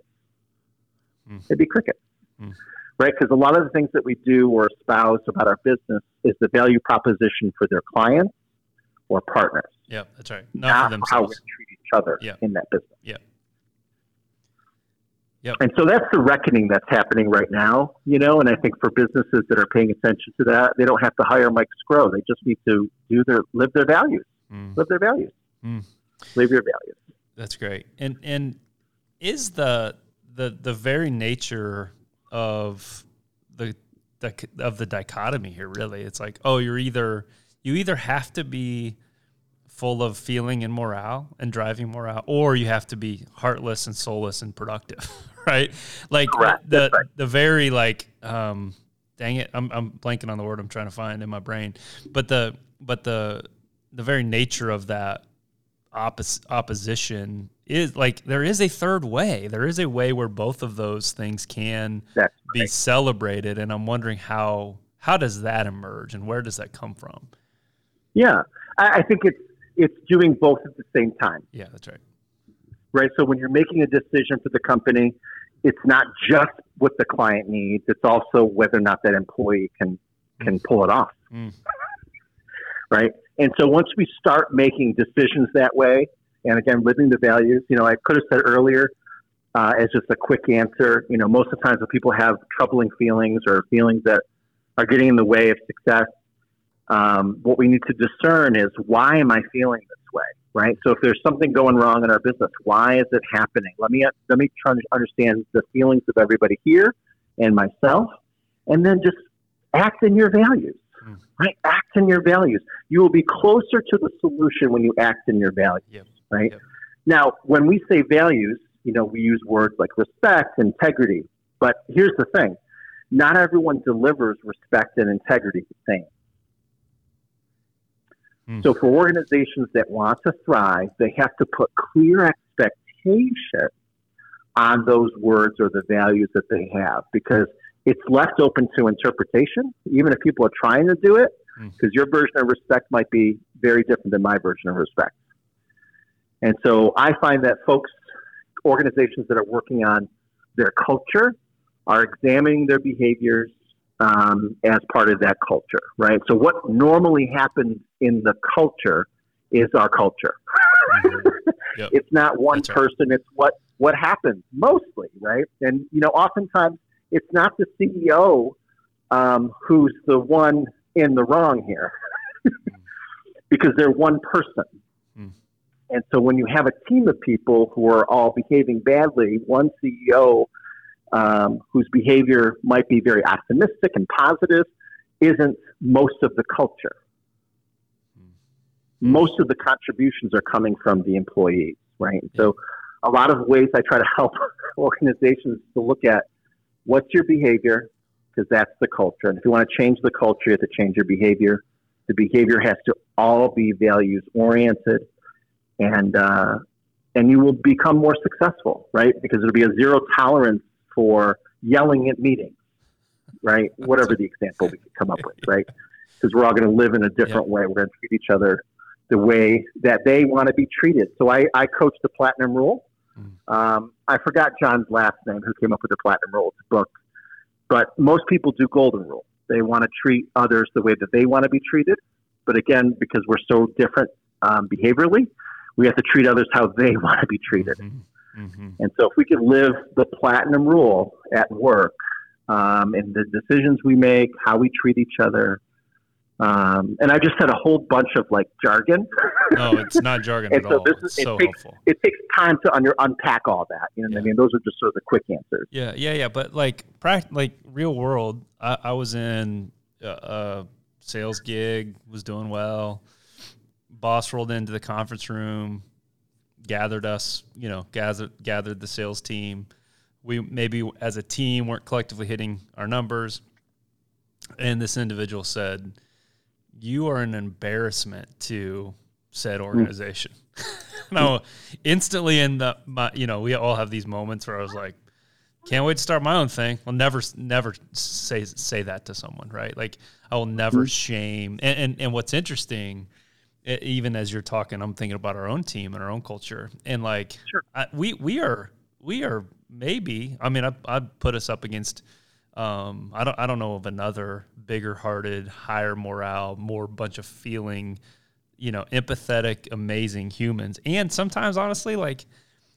Mm. It'd be cricket. Mm. Right? Because a lot of the things that we do or espouse about our business is the value proposition for their clients or partners. Yeah, that's right. Not, Not how we treat each other yeah. in that business. Yeah. Yep. And so that's the reckoning that's happening right now, you know, and I think for businesses that are paying attention to that, they don't have to hire Mike Scrow. They just need to do their live their values. Mm. Live their values. Mm. Live your values. That's great. And and is the the the very nature of the the of the dichotomy here really it's like oh you're either you either have to be full of feeling and morale and driving morale, or you have to be heartless and soulless and productive, right? Like Correct. the right. the very like um, dang it, I'm I'm blanking on the word I'm trying to find in my brain, but the but the the very nature of that oppos- opposition is like there is a third way. There is a way where both of those things can right. be celebrated, and I'm wondering how how does that emerge and where does that come from? Yeah, I, I think it's it's doing both at the same time. Yeah, that's right. Right. So when you're making a decision for the company, it's not just what the client needs; it's also whether or not that employee can can mm. pull it off. Mm. Right. And so once we start making decisions that way, and again, living the values, you know, I could have said earlier, uh, as just a quick answer, you know, most of the times when people have troubling feelings or feelings that are getting in the way of success, um, what we need to discern is why am I feeling this way, right? So if there's something going wrong in our business, why is it happening? Let me let me try to understand the feelings of everybody here and myself, and then just act in your values, mm. right? Act in your values. You will be closer to the solution when you act in your values, yep. right? Yep. Now, when we say values, you know, we use words like respect, integrity, but here's the thing: not everyone delivers respect and integrity the same. Mm. So, for organizations that want to thrive, they have to put clear expectations on those words or the values that they have because it's left open to interpretation, even if people are trying to do it, because mm. your version of respect might be very different than my version of respect. And so I find that folks, organizations that are working on their culture, are examining their behaviors, um, as part of that culture, right? So what normally happens in the culture is our culture. Mm-hmm. Yep. it's not one That's person; right. it's what what happens mostly, right? And you know, oftentimes it's not the CEO um, who's the one in the wrong here because they're one person. Mm. And so when you have a team of people who are all behaving badly, one CEO um, whose behavior might be very optimistic and positive isn't most of the culture. Mm. Most of the contributions are coming from the employees, right? So a lot of ways I try to help organizations to look at what's your behavior, because that's the culture. And if you want to change the culture, you have to change your behavior. The behavior has to all be values oriented, and uh, and you will become more successful, right? Because it'll be a zero tolerance for yelling at meetings, right? Whatever the example we could come up with, right? Because we're all going to live in a different yep. way. We're going to treat each other the way that they want to be treated. So I, I coach the Platinum Rule. Hmm. Um, I forgot John's last name, who came up with the Platinum Rule. It's a book but most people do golden rule. They want to treat others the way that they want to be treated. But again, because we're so different um, behaviorally, we have to treat others how they want to be treated. Mm-hmm. Mm-hmm. And so, if we could live the platinum rule at work, um, and the decisions we make, how we treat each other, um, and I just had a whole bunch of like jargon. no, it's not jargon at so all. This is, it so takes, helpful. It takes time to under, unpack all that. You know yeah. I mean? Those are just sort of the quick answers. Yeah, yeah, yeah. But like, like real world, I, I was in a, sales gig, was doing well. Boss rolled into the conference room, gathered us, you know, gathered gathered the sales team. We maybe as a team weren't collectively hitting our numbers, and this individual said you are an embarrassment to said organization. Mm. no, instantly in the my, you know, we all have these moments where I was like, can't wait to start my own thing. I'll never never say say that to someone, right? Like I will never mm. shame. And, and and what's interesting, even as you're talking, I'm thinking about our own team and our own culture, and like sure. I, we we are we are maybe. I mean, I I'd put us up against um, I don't I don't know of another bigger hearted, higher morale, more bunch of feeling, you know, empathetic, amazing humans. And sometimes, honestly, like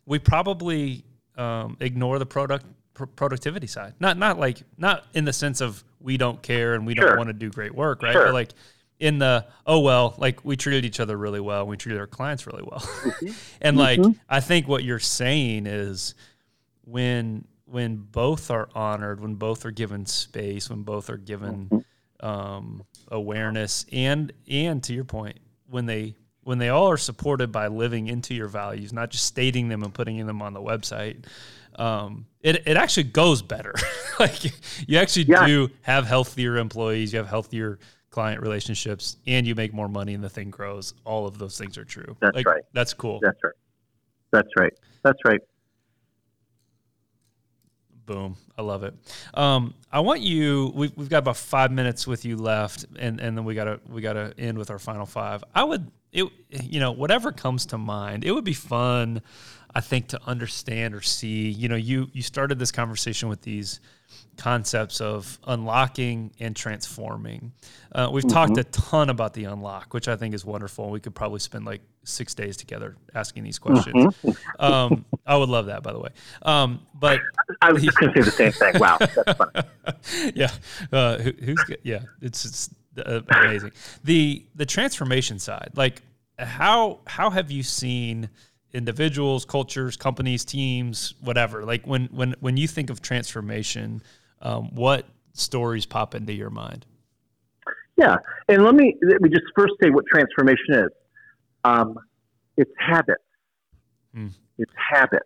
we probably um, ignore the product pr- productivity side. Not not like not in the sense of we don't care and we sure. don't want to do great work, right? Sure. But like in the oh well, like we treated each other really well, we treated our clients really well, mm-hmm. and mm-hmm. like I think what you're saying is when when both are honored, when both are given space, when both are given mm-hmm. um, awareness, and and to your point, when they when they all are supported by living into your values, not just stating them and putting them on the website, um, it it actually goes better. like you actually yeah. do have healthier employees, you have healthier client relationships, and you make more money, and the thing grows. All of those things are true. That's like, right. That's cool. That's right. That's right. That's right. Boom. I love it. Um, I want you. We've, we've got about five minutes with you left, and, and then we gotta we gotta end with our final five. I would, it, you know, whatever comes to mind. It would be fun, I think, to understand or see. You know, you you started this conversation with these concepts of unlocking and transforming. Uh, we've mm-hmm. talked a ton about the unlock, which I think is wonderful. We could probably spend like six days together asking these questions. Mm-hmm. Um, I would love that, by the way. Um, but I was just going to say the same thing. Wow, that's funny. yeah, uh, who, who's yeah, it's, it's uh, amazing. the The transformation side, like how how have you seen? Individuals cultures companies teams whatever like when when when you think of transformation um, what stories pop into your mind? Yeah, and let me let me just first say what transformation is. Um, it's habit. Mm. It's habit,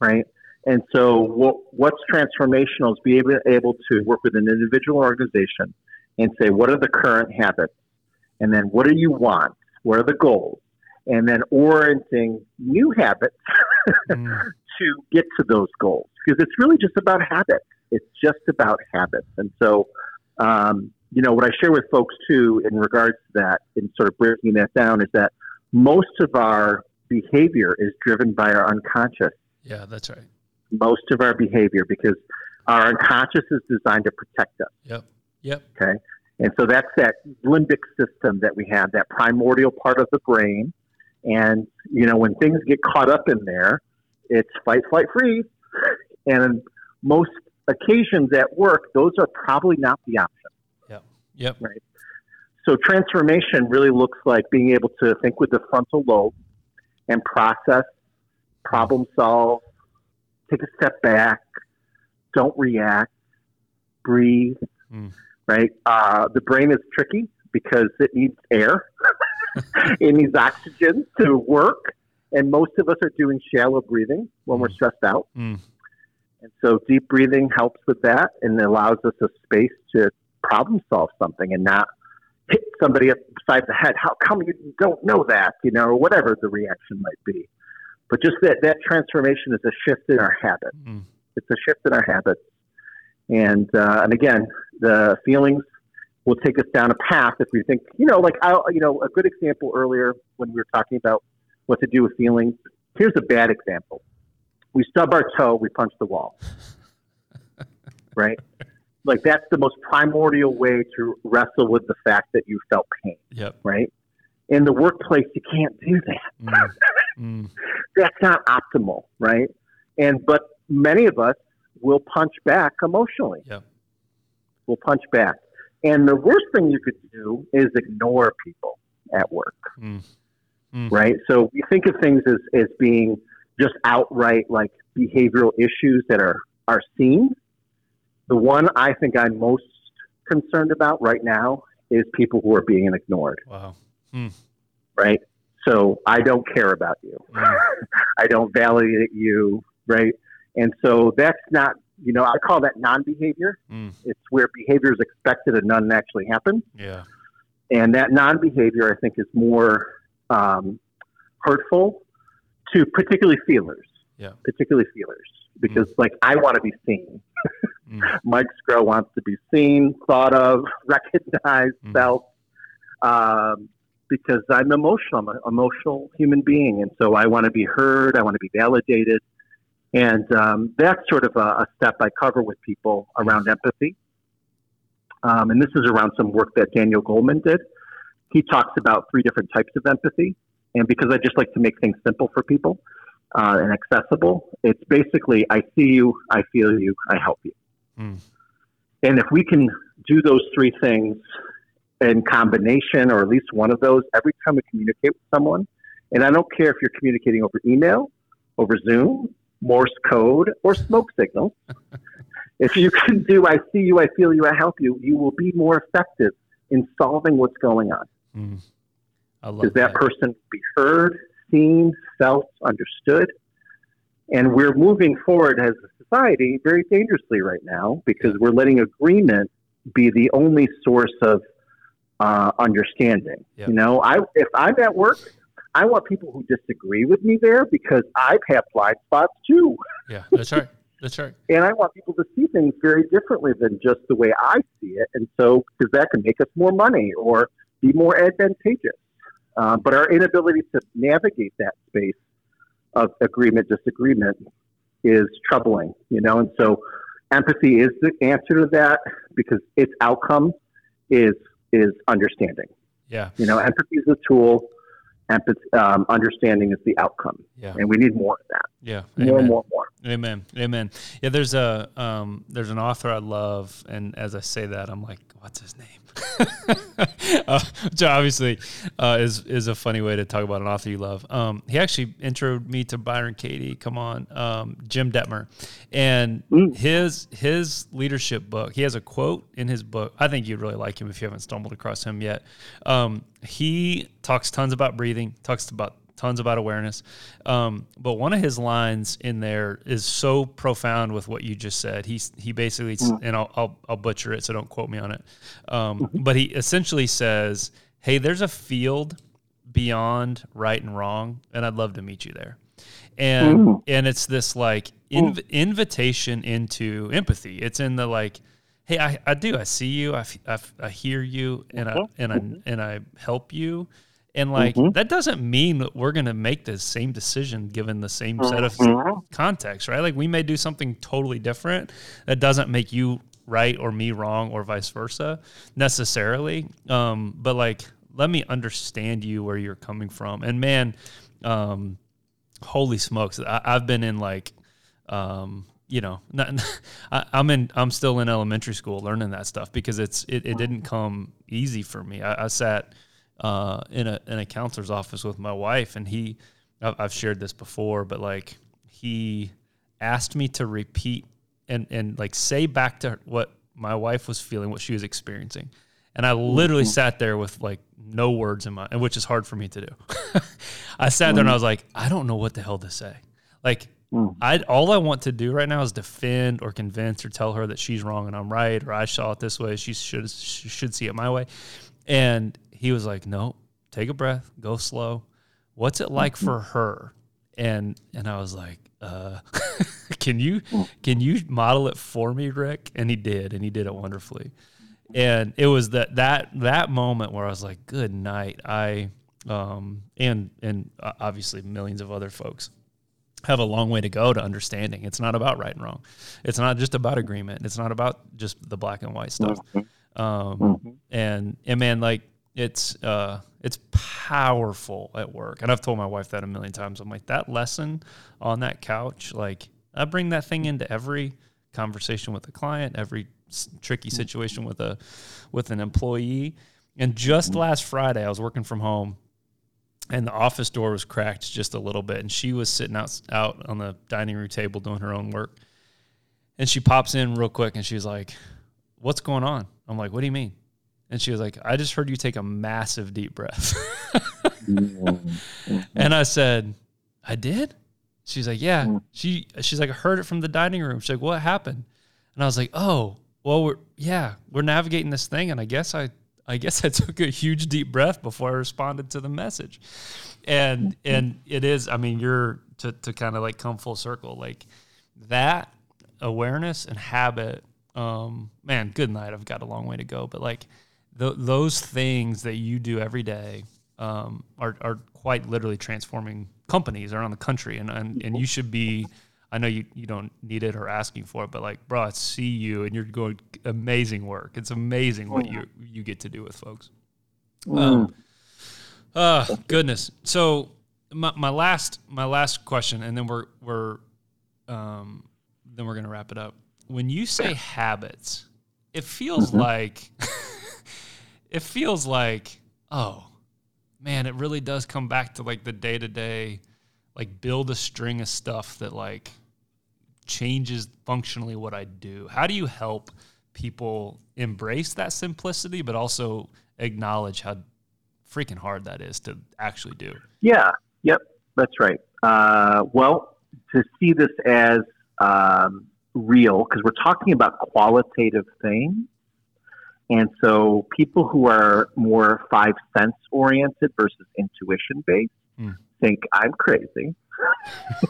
right? And so, what, what's transformational is be able, able to work with an individual organization and say, what are the current habits, and then what do you want? What are the goals? And then orienting new habits mm. to get to those goals because it's really just about habits. It's just about habits. And so, um, you know, what I share with folks too, in regards to that, in sort of breaking that down, is that most of our behavior is driven by our unconscious. Yeah, that's right. Most of our behavior, because our unconscious is designed to protect us. Yep. Yep. Okay. And so that's that limbic system that we have, that primordial part of the brain. And, you know, when things get caught up in there, it's fight, flight, freeze. And most occasions at work, those are probably not the option. Yep. Yep. Right. so transformation really looks like being able to think with the frontal lobe and process, problem solve, take a step back, don't react, breathe. Mm. Right? Uh, the brain is tricky because it needs air, it needs oxygen to work, and most of us are doing shallow breathing when mm. we're stressed out. Mm. And so deep breathing helps with that and allows us a space to problem solve something and not hit somebody upside the head. How come you don't know that? You know, or whatever the reaction might be. But just that that transformation is a shift in our habits. Mm. It's a shift in our habits, and uh, and again, the feelings will take us down a path if we think, you know, like I, you know, a good example earlier when we were talking about what to do with feelings. Here's a bad example. We stub our toe, we punch the wall. right? like that's the most primordial way to wrestle with the fact that you felt pain. Yep. Right. In the workplace, you can't do that. Mm. mm. That's not optimal, right? And but many of us will punch back emotionally. Yep. We'll punch back, and the worst thing you could do is ignore people at work. Mm. Mm. Right. So we think of things as as being just outright like behavioral issues that are are seen the one I think I'm most concerned about right now is people who are being ignored. Wow. Hmm. Right? So I don't care about you. Mm. I don't validate you. Right? And so that's not, you know, I call that non behavior. Mm. It's where behavior is expected and none actually happens. Yeah. And that non behavior, I think, is more um, hurtful to particularly feelers. Yeah. Particularly feelers. Because, mm. like, I want to be seen. Mm. Mike Scrow wants to be seen, thought of, recognized, mm. felt. Um, because I'm emotional. I'm an emotional human being, and so I want to be heard. I want to be validated, and um, that's sort of a, a, step I cover with people around empathy. Um, and this is around some work that Daniel Goleman did. He talks about three different types of empathy, and because I just like to make things simple for people uh, and accessible, it's basically I see you, I feel you, I help you. Mm. And if we can do those three things in combination, or at least one of those, every time we communicate with someone, and I don't care if you're communicating over email, over Zoom, Morse code, or smoke signals. if you can do I see you, I feel you, I help you, you will be more effective in solving what's going on. Mm. Because that, that person be heard, seen, felt, understood. And we're moving forward as a society very dangerously right now because we're letting agreement be the only source of uh, understanding. Yep. You know, I if I'm at work, I want people who disagree with me there because I've had blind spots too. Yeah, that's right. That's right. and I want people to see things very differently than just the way I see it, and so because that can make us more money or be more advantageous. Uh, but our inability to navigate that space of agreement disagreement is troubling, you know, and so empathy is the answer to that because its outcome is is understanding. Yeah, you know, empathy is a tool. Empathy, um, understanding is the outcome. Yeah, and we need more of that. Yeah, more, and more, more. Amen, amen. Yeah, there's a um, there's an author I love, and as I say that, I'm like, what's his name? uh, which obviously uh, is is a funny way to talk about an author you love. Um, he actually introed me to Byron Katie. Come on, um, Jim Dethmer and mm. his his leadership book. He has a quote in his book. I think you'd really like him if you haven't stumbled across him yet. Um, he talks tons about breathing. Talks about tons about awareness. Um, but one of his lines in there is so profound with what you just said. He's he basically, mm. and I'll, I'll, I'll butcher it, so don't quote me on it. Um, mm-hmm. but he essentially says, "Hey, there's a field beyond right and wrong, and I'd love to meet you there." And mm. and it's this like inv- mm. invitation into empathy. It's in the like. Hey, I, I do. I see you. I, I, I hear you, and I and I mm-hmm. and I help you and like mm-hmm. that doesn't mean that we're going to make the same decision given the same set of mm-hmm. context, right? Like we may do something totally different that doesn't make you right or me wrong or vice versa necessarily. Um, but like, let me understand you where you're coming from. And man, um, holy smokes, I, have been in like, um, you know, not, I, am in, I'm still in elementary school learning that stuff because it's, it, it didn't come easy for me. I, I sat uh, in a in a counselor's office with my wife, and he, I've shared this before, but like he asked me to repeat and and like say back to what my wife was feeling, what she was experiencing. And I literally mm-hmm. sat there with like no words in my, and which is hard for me to do. I sat mm-hmm. there and I was like, I don't know what the hell to say. Like, mm. I all I want to do right now is defend or convince or tell her that she's wrong and I'm right, or I saw it this way. She should she should see it my way. And he was like, "No, take a breath, go slow. What's it like for her?" And and I was like, uh, "Can you can you model it for me, Rick?" And he did, and he did it wonderfully. And it was that that that moment where I was like, "Good night." I um and and uh, obviously millions of other folks have a long way to go to understanding. It's not about right and wrong. It's not just about agreement. It's not about just the black and white stuff. Mm-hmm. Um, mm-hmm. And and man, like it's uh, it's powerful at work. And I've told my wife that a million times. I'm like that lesson on that couch. Like I bring that thing into every conversation with a client, every tricky mm-hmm. situation with a with an employee. And just last Friday, I was working from home, and the office door was cracked just a little bit, and she was sitting out out on the dining room table doing her own work. And she pops in real quick, and she's like, "What's going on?" I'm like, "What do you mean?" And she was like, I just heard you take a massive deep breath. and I said, I did? She's like, Yeah. She she's like, I heard it from the dining room. She's like, What happened? And I was like, Oh, well, we're yeah, we're navigating this thing, and I guess I I guess I took a huge deep breath before I responded to the message. And mm-hmm. and it is, I mean, you're to to kind of like come full circle, like that awareness and habit. Um, man, good night. I've got a long way to go, but like th- those things that you do every day um, are, are quite literally transforming companies around the country. And, and, and you should be, I know you, you don't need it or asking for it, but like, bro, I see you and you're going amazing work. It's amazing what you, you get to do with folks. Mm. Um, uh, goodness. So my, my last, my last question, and then we're, we're, um, then we're going to wrap it up. When you say habits, it feels mm-hmm. like it feels like, oh, man, it really does come back to like the day to day, like build a string of stuff that like changes functionally what I do. How do you help people embrace that simplicity, but also acknowledge how freaking hard that is to actually do? Yeah, yep, that's right. Uh, well, to see this as um, real, because we're talking about qualitative things and so people who are more five sense oriented versus intuition based mm. think I'm crazy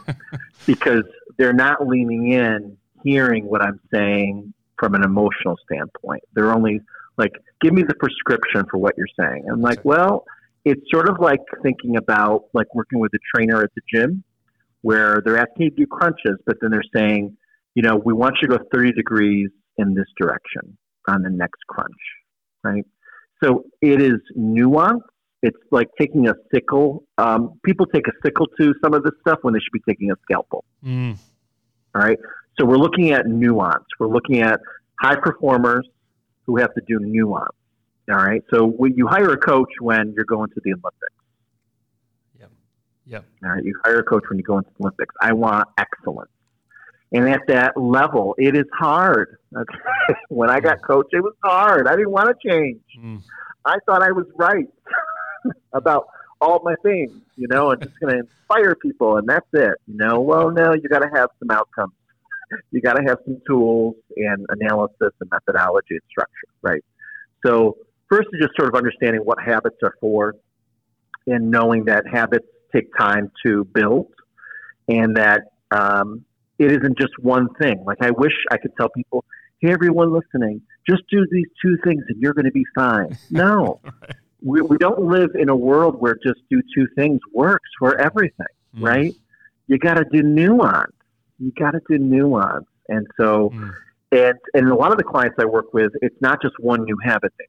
because they're not leaning in, hearing what I'm saying from an emotional standpoint. They're only like, give me the prescription for what you're saying. I'm like, well, it's sort of like thinking about like working with a trainer at the gym where they're asking you to do crunches, but then they're saying, you know, we want you to go 30 degrees in this direction on the next crunch, right? So it is nuance. It's like taking a sickle. Um, people take a sickle to some of this stuff when they should be taking a scalpel. Mm. All right. So we're looking at nuance. We're looking at high performers who have to do nuance. All right. So when you hire a coach when you're going to the Olympics. Yep. Yep. All right. You hire a coach when you go into the Olympics. I want excellence. And at that level, it is hard. Okay? when I got coached, it was hard. I didn't want to change. Mm. I thought I was right about all my things, you know, and just going to inspire people, and that's it. You know, well, no, you got to have some outcomes. You got to have some tools and analysis and methodology and structure, right? So, first is just sort of understanding what habits are for, and knowing that habits take time to build, and that um, it isn't just one thing. Like I wish I could tell people, hey, everyone listening, just do these two things and you're going to be fine. No. We, we don't live in a world where just do two things works for everything, mm. right? You got to do nuance. You got to do nuance. And so, mm. and, and a lot of the clients I work with, it's not just one new habit they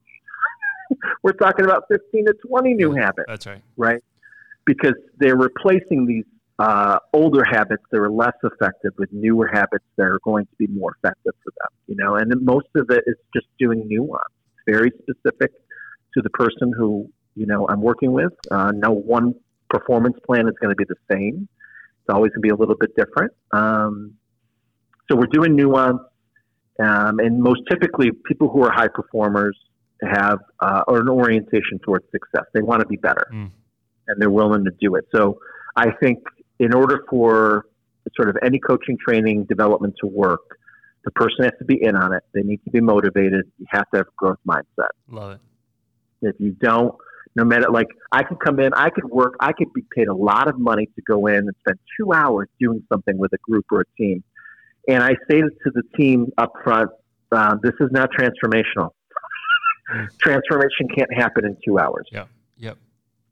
need. We're talking about 15 to 20 new habits. That's right. Right? Because they're replacing these uh, older habits that are less effective with newer habits that are going to be more effective for them. You know, and most of it is just doing nuance, very specific to the person who you know I'm working with. Uh, no one performance plan is going to be the same. It's always going to be a little bit different. Um, so we're doing nuance, um, and most typically, people who are high performers have uh, or an orientation towards success. They want to be better, mm. and they're willing to do it. So I think in order for sort of any coaching training development to work, the person has to be in on it. They need to be motivated. You have to have a growth mindset. Love it. If you don't, no matter like I could come in, I could work, I could be paid a lot of money to go in and spend two hours doing something with a group or a team. And I say to the team up front, uh, this is not transformational. Transformation can't happen in two hours. Yeah. Yep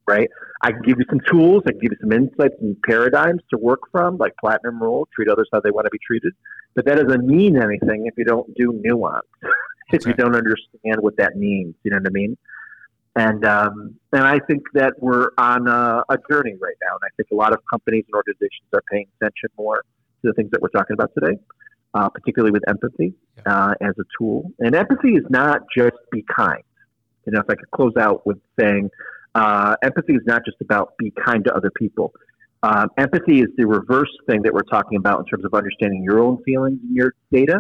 right? I can give you some tools, I can give you some insights and paradigms to work from, like platinum rule, treat others how they want to be treated. But that doesn't mean anything if you don't do nuance, if you don't understand what that means. You know what I mean? And um, and I think that we're on a, a journey right now, and I think a lot of companies and organizations are paying attention more to the things that we're talking about today. Uh, particularly with empathy uh, as a tool. And empathy is not just be kind. You know, if I could close out with saying uh, empathy is not just about be kind to other people. Um, empathy is the reverse thing that we're talking about in terms of understanding your own feelings and your data.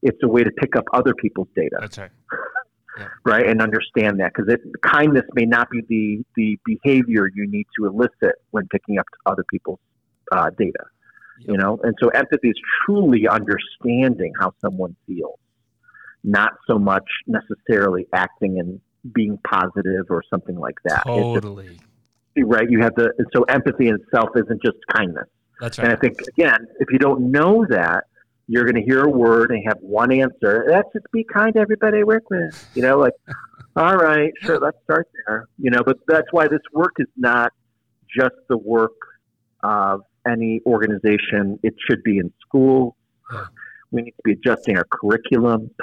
It's a way to pick up other people's data. That's right. Yeah. Right, and understand that because kindness may not be the the behavior you need to elicit when picking up other people's uh, data. Yep. You know, and so empathy is truly understanding how someone feels, not so much necessarily acting in being positive or something like that. Totally. Just, right. You have to, so empathy in itself isn't just kindness. That's right. And I think, again, if you don't know that, you're going to hear a word and have one answer. That's just be kind to everybody I work with. You know, like, all right, sure, let's start there. You know, but that's why this work is not just the work of any organization. It should be in school. We need to be adjusting our curriculum.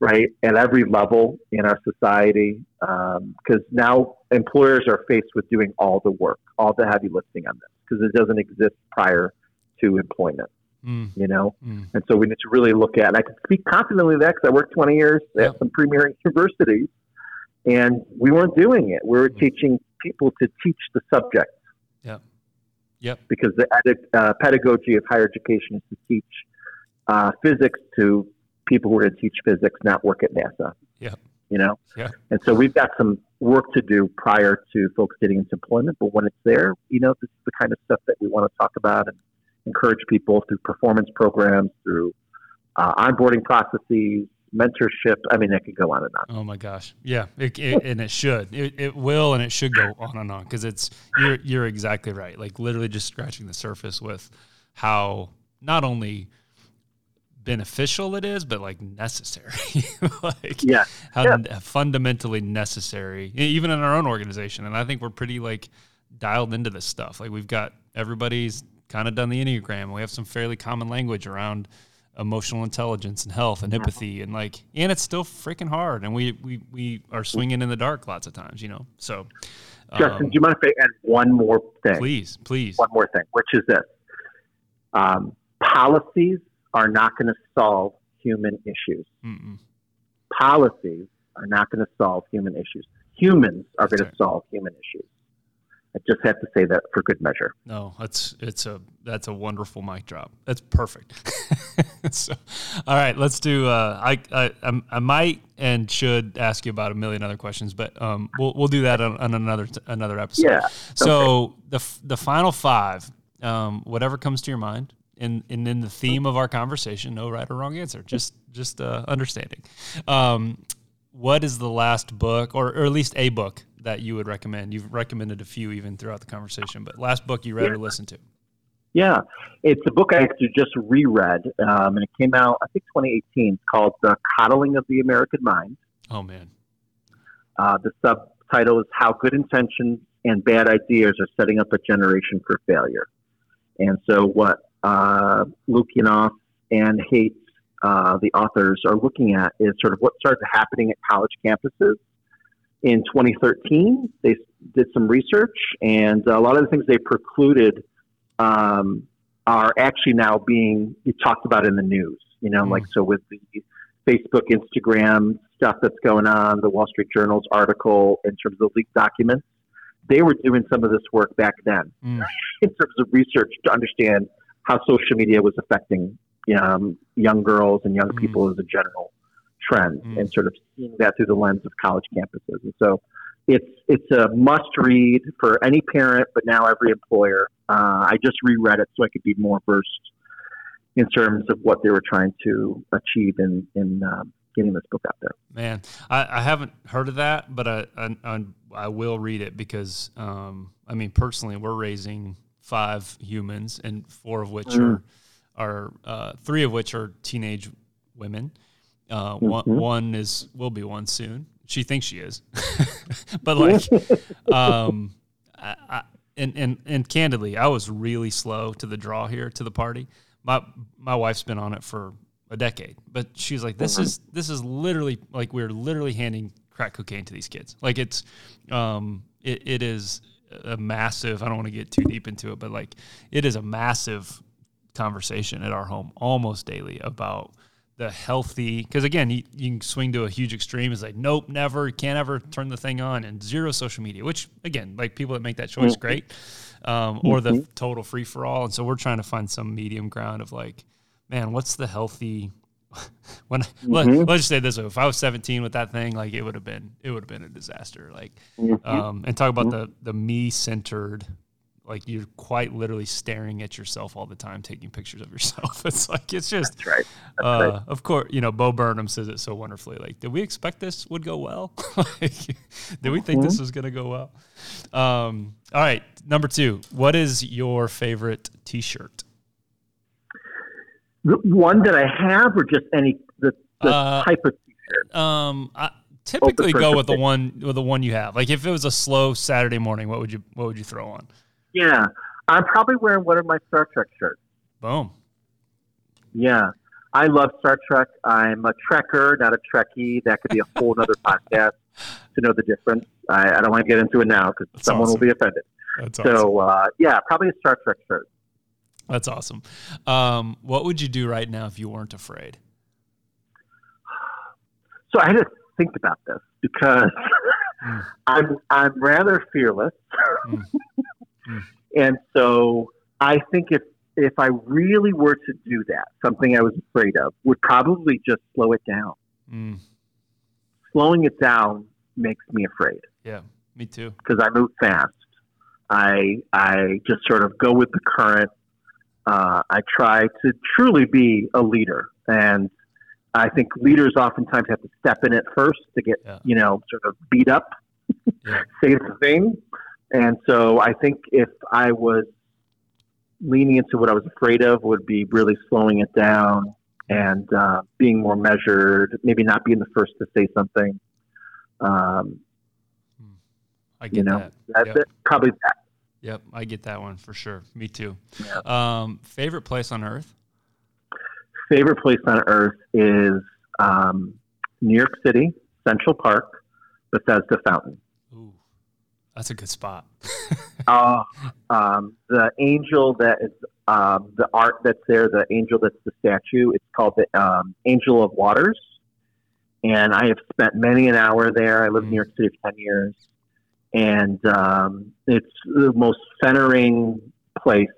right, at every level in our society, because um, now employers are faced with doing all the work, all the heavy lifting on this, because it doesn't exist prior to employment. Mm. You know, mm. and so we need to really look at. And I can speak confidently that because I worked 20 years at some premier universities, and we weren't doing it. We were mm. teaching people to teach the subject. Yeah. Yep. Because the uh, pedagogy of higher education is to teach uh, physics to people who are going to teach physics not work at NASA. Yeah. You know? Yeah. And so we've got some work to do prior to folks getting into employment. But when it's there, you know, this is the kind of stuff that we want to talk about and encourage people through performance programs, through uh, onboarding processes, mentorship. I mean, it could go on and on. Oh my gosh, yeah, it, it, and it should. It, it will, and it should go on and on because it's you're you're exactly right. Like literally just scratching the surface with how not only beneficial it is, but like necessary. like yeah. how yeah. fundamentally necessary, even in our own organization. And I think we're pretty like dialed into this stuff. Like we've got everybody's kind of done the Enneagram. We have some fairly common language around emotional intelligence and health and empathy and like and it's still freaking hard and we we, we are swinging in the dark lots of times you know so justin um, do you mind if i add one more thing please please one more thing which is this um, policies are not going to solve human issues. Mm-mm. Policies are not going to solve human issues. Humans are going to solve human issues. I just have to say that for good measure. No, that's it's a that's a wonderful mic drop. That's perfect. so, all right, let's do. Uh, I, I I might and should ask you about a million other questions, but um, we'll we'll do that on, on another another episode. Yeah. So okay. the the final five, um, whatever comes to your mind, and and in the theme of our conversation, no right or wrong answer, just just uh, understanding. Um, what is the last book, or, or at least a book that you would recommend? You've recommended a few even throughout the conversation, but last book you read yeah. or listened to? Yeah, it's a book I actually just reread, um, and it came out I think 2018. It's called "The Coddling of the American Mind." Oh man. Uh, the subtitle is "How Good Intentions and Bad Ideas Are Setting Up a Generation for Failure." And so, what uh, Lukianoff and Haidt, uh, the authors, are looking at is sort of what started happening at college campuses. In 2013, they did some research, and a lot of the things they precluded um, are actually now being talked about in the news. You know, mm. like so with the Facebook, Instagram stuff that's going on, the Wall Street Journal's article in terms of leaked documents. They were doing some of this work back then mm. in terms of research to understand how social media was affecting um, young girls and young mm. people as a general trend, mm. and sort of seeing that through the lens of college campuses. And so, it's it's a must read for any parent, but now every employer. Uh, I just reread it so I could be more versed in terms of what they were trying to achieve in in um, getting this book out there. Man, I, I haven't heard of that, but I I, I will read it because um, I mean personally, we're raising five humans, and four of which mm. are are uh, three of which are teenage women. Uh, mm-hmm. one, one is will be one soon. She thinks she is, but like, um, I, I, and and and candidly, I was really slow to the draw here to the party my my wife's been on it for a decade, but she's like, this is this is literally like we're literally handing crack cocaine to these kids. Like it's, um, it, it is a massive. I don't want to get too deep into it, but like it is a massive conversation at our home almost daily about the healthy because again you, you, can swing to a huge extreme it's like nope never can't ever turn the thing on and zero social media which again like people that make that choice mm-hmm. great um, or the mm-hmm. total free for all. And so we're trying to find some medium ground of like, man, what's the healthy? when mm-hmm. let, us just say this: if I was 17 with that thing, like it would have been, it would have been a disaster. Like, mm-hmm. um, and talk about mm-hmm. the the me centered like you're quite literally staring at yourself all the time, taking pictures of yourself. It's like it's just That's right. That's uh, right. Of course, you know Bo Burnham says it so wonderfully. Like, did we expect this would go well? like, did we think mm-hmm. this was going to go well? Um, all right, number two. What is your favorite T-shirt? The one that I have, or just any the, the uh, type of T-shirt. Um, I typically go with the one with the one you have. Like, if it was a slow Saturday morning, what would you what would you throw on? Yeah, I'm probably wearing one of my Star Trek shirts. Boom. Yeah, I love Star Trek. I'm a Trekker, not a Trekkie. That could be a whole other podcast to know the difference. I, I, don't want to get into it now because someone awesome. will be offended. That's so, awesome. uh, yeah, probably a Star Trek shirt. That's awesome. Um, what would you do right now if you weren't afraid? So I had to think about this because mm. I'm I'm rather fearless. Mm. Mm. And so I think if if I really were to do that, something I was afraid of would probably just slow it down. Mm. Slowing it down makes me afraid. Yeah, me too. Because I move fast. I I just sort of go with the current. Uh, I try to truly be a leader, and I think leaders oftentimes have to step in it first to get yeah. you know sort of beat up, yeah. say the thing, and so I think if I was leaning into what I was afraid of, would be really slowing it down and uh, being more measured, maybe not being the first to say something. Um, I get you know, that. That's yep. it. Probably that. Yep, I get that one for sure. Me too. Um, favorite place on earth? Favorite place on earth is um, New York City, Central Park, Bethesda Fountain. That's a good spot. uh, um, the angel that is um, the art that's there, the angel that's the statue, it's called the um, Angel of Waters. And I have spent many an hour there. I lived in New York City for 10 years. And um, it's the most centering place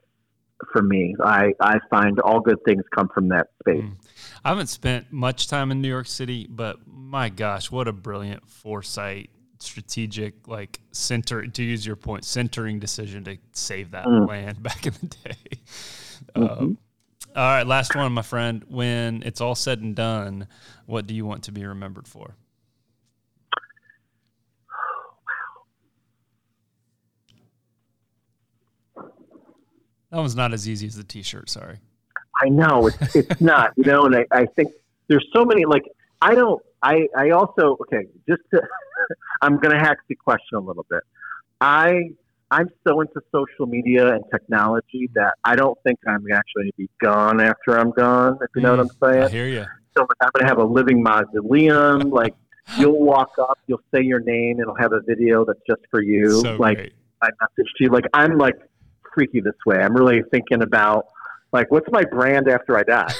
for me. I, I find all good things come from that space. Mm. I haven't spent much time in New York City, but my gosh, what a brilliant foresight strategic, like center to use your point, centering decision to save that mm. land back in the day. Mm-hmm. Um, all right, last one, my friend. When it's all said and done, what do you want to be remembered for? That one's not as easy as the T-shirt. Sorry. I know it's it's not. You know, and I, I think there's so many. Like I don't. I I also okay. Just to I'm going to hack the question a little bit. I I'm so into social media and technology that I don't think I'm actually going to be gone after I'm gone. If you know what I'm mm, saying. I hear you. So I'm going to have a living mausoleum. like you'll walk up, you'll say your name, and it'll have a video that's just for you. So like great. I message to you. Like I'm like freaky this way. I'm really thinking about like, what's my brand after I die?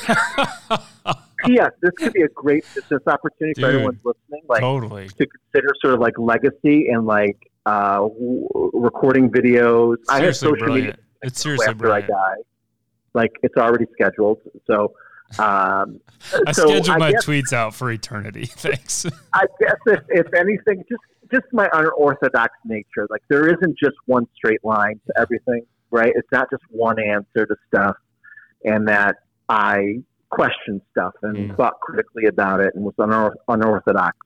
P.S. This could be a great business opportunity Dude, for everyone listening. Like, totally. to consider sort of like legacy and like uh, w- recording videos. I have social brilliant. media It's seriously after brilliant. I die. Like it's already scheduled. So, um, I so schedule my guess, tweets out for eternity. Thanks. I guess if, if anything, just just my unorthodox nature. Like there isn't just one straight line to everything, right? It's not just one answer to stuff, and that I questioned stuff and Mm. thought critically about it and was unor- unorthodox.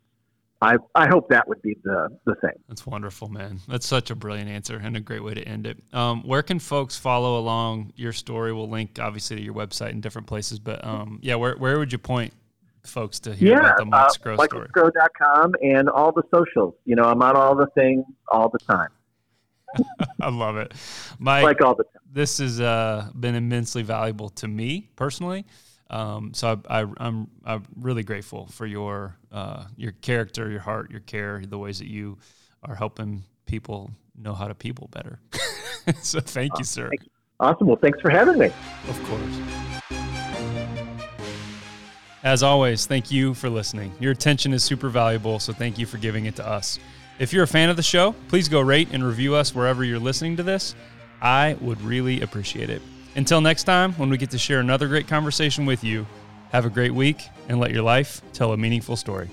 I I hope that would be the the thing. That's wonderful, man. That's such a brilliant answer and a great way to end it. Um, where can folks follow along your story? We'll link obviously to your website in different places, but um, yeah, where, where would you point folks to hear yeah, about the Mike's uh, Grow story? michaelsgrow.com and all the socials. You know, I'm on all the things all the time. I love it, Mike. Like all the time. this has uh, been immensely valuable to me personally. Um, so I, I, I'm I'm really grateful for your uh, your character, your heart, your care, the ways that you are helping people know how to people better. so thank you, sir. Awesome. Well, thanks for having me. Of course. As always, thank you for listening. Your attention is super valuable, so thank you for giving it to us. If you're a fan of the show, please go rate and review us wherever you're listening to this. I would really appreciate it. Until next time, when we get to share another great conversation with you, have a great week and let your life tell a meaningful story.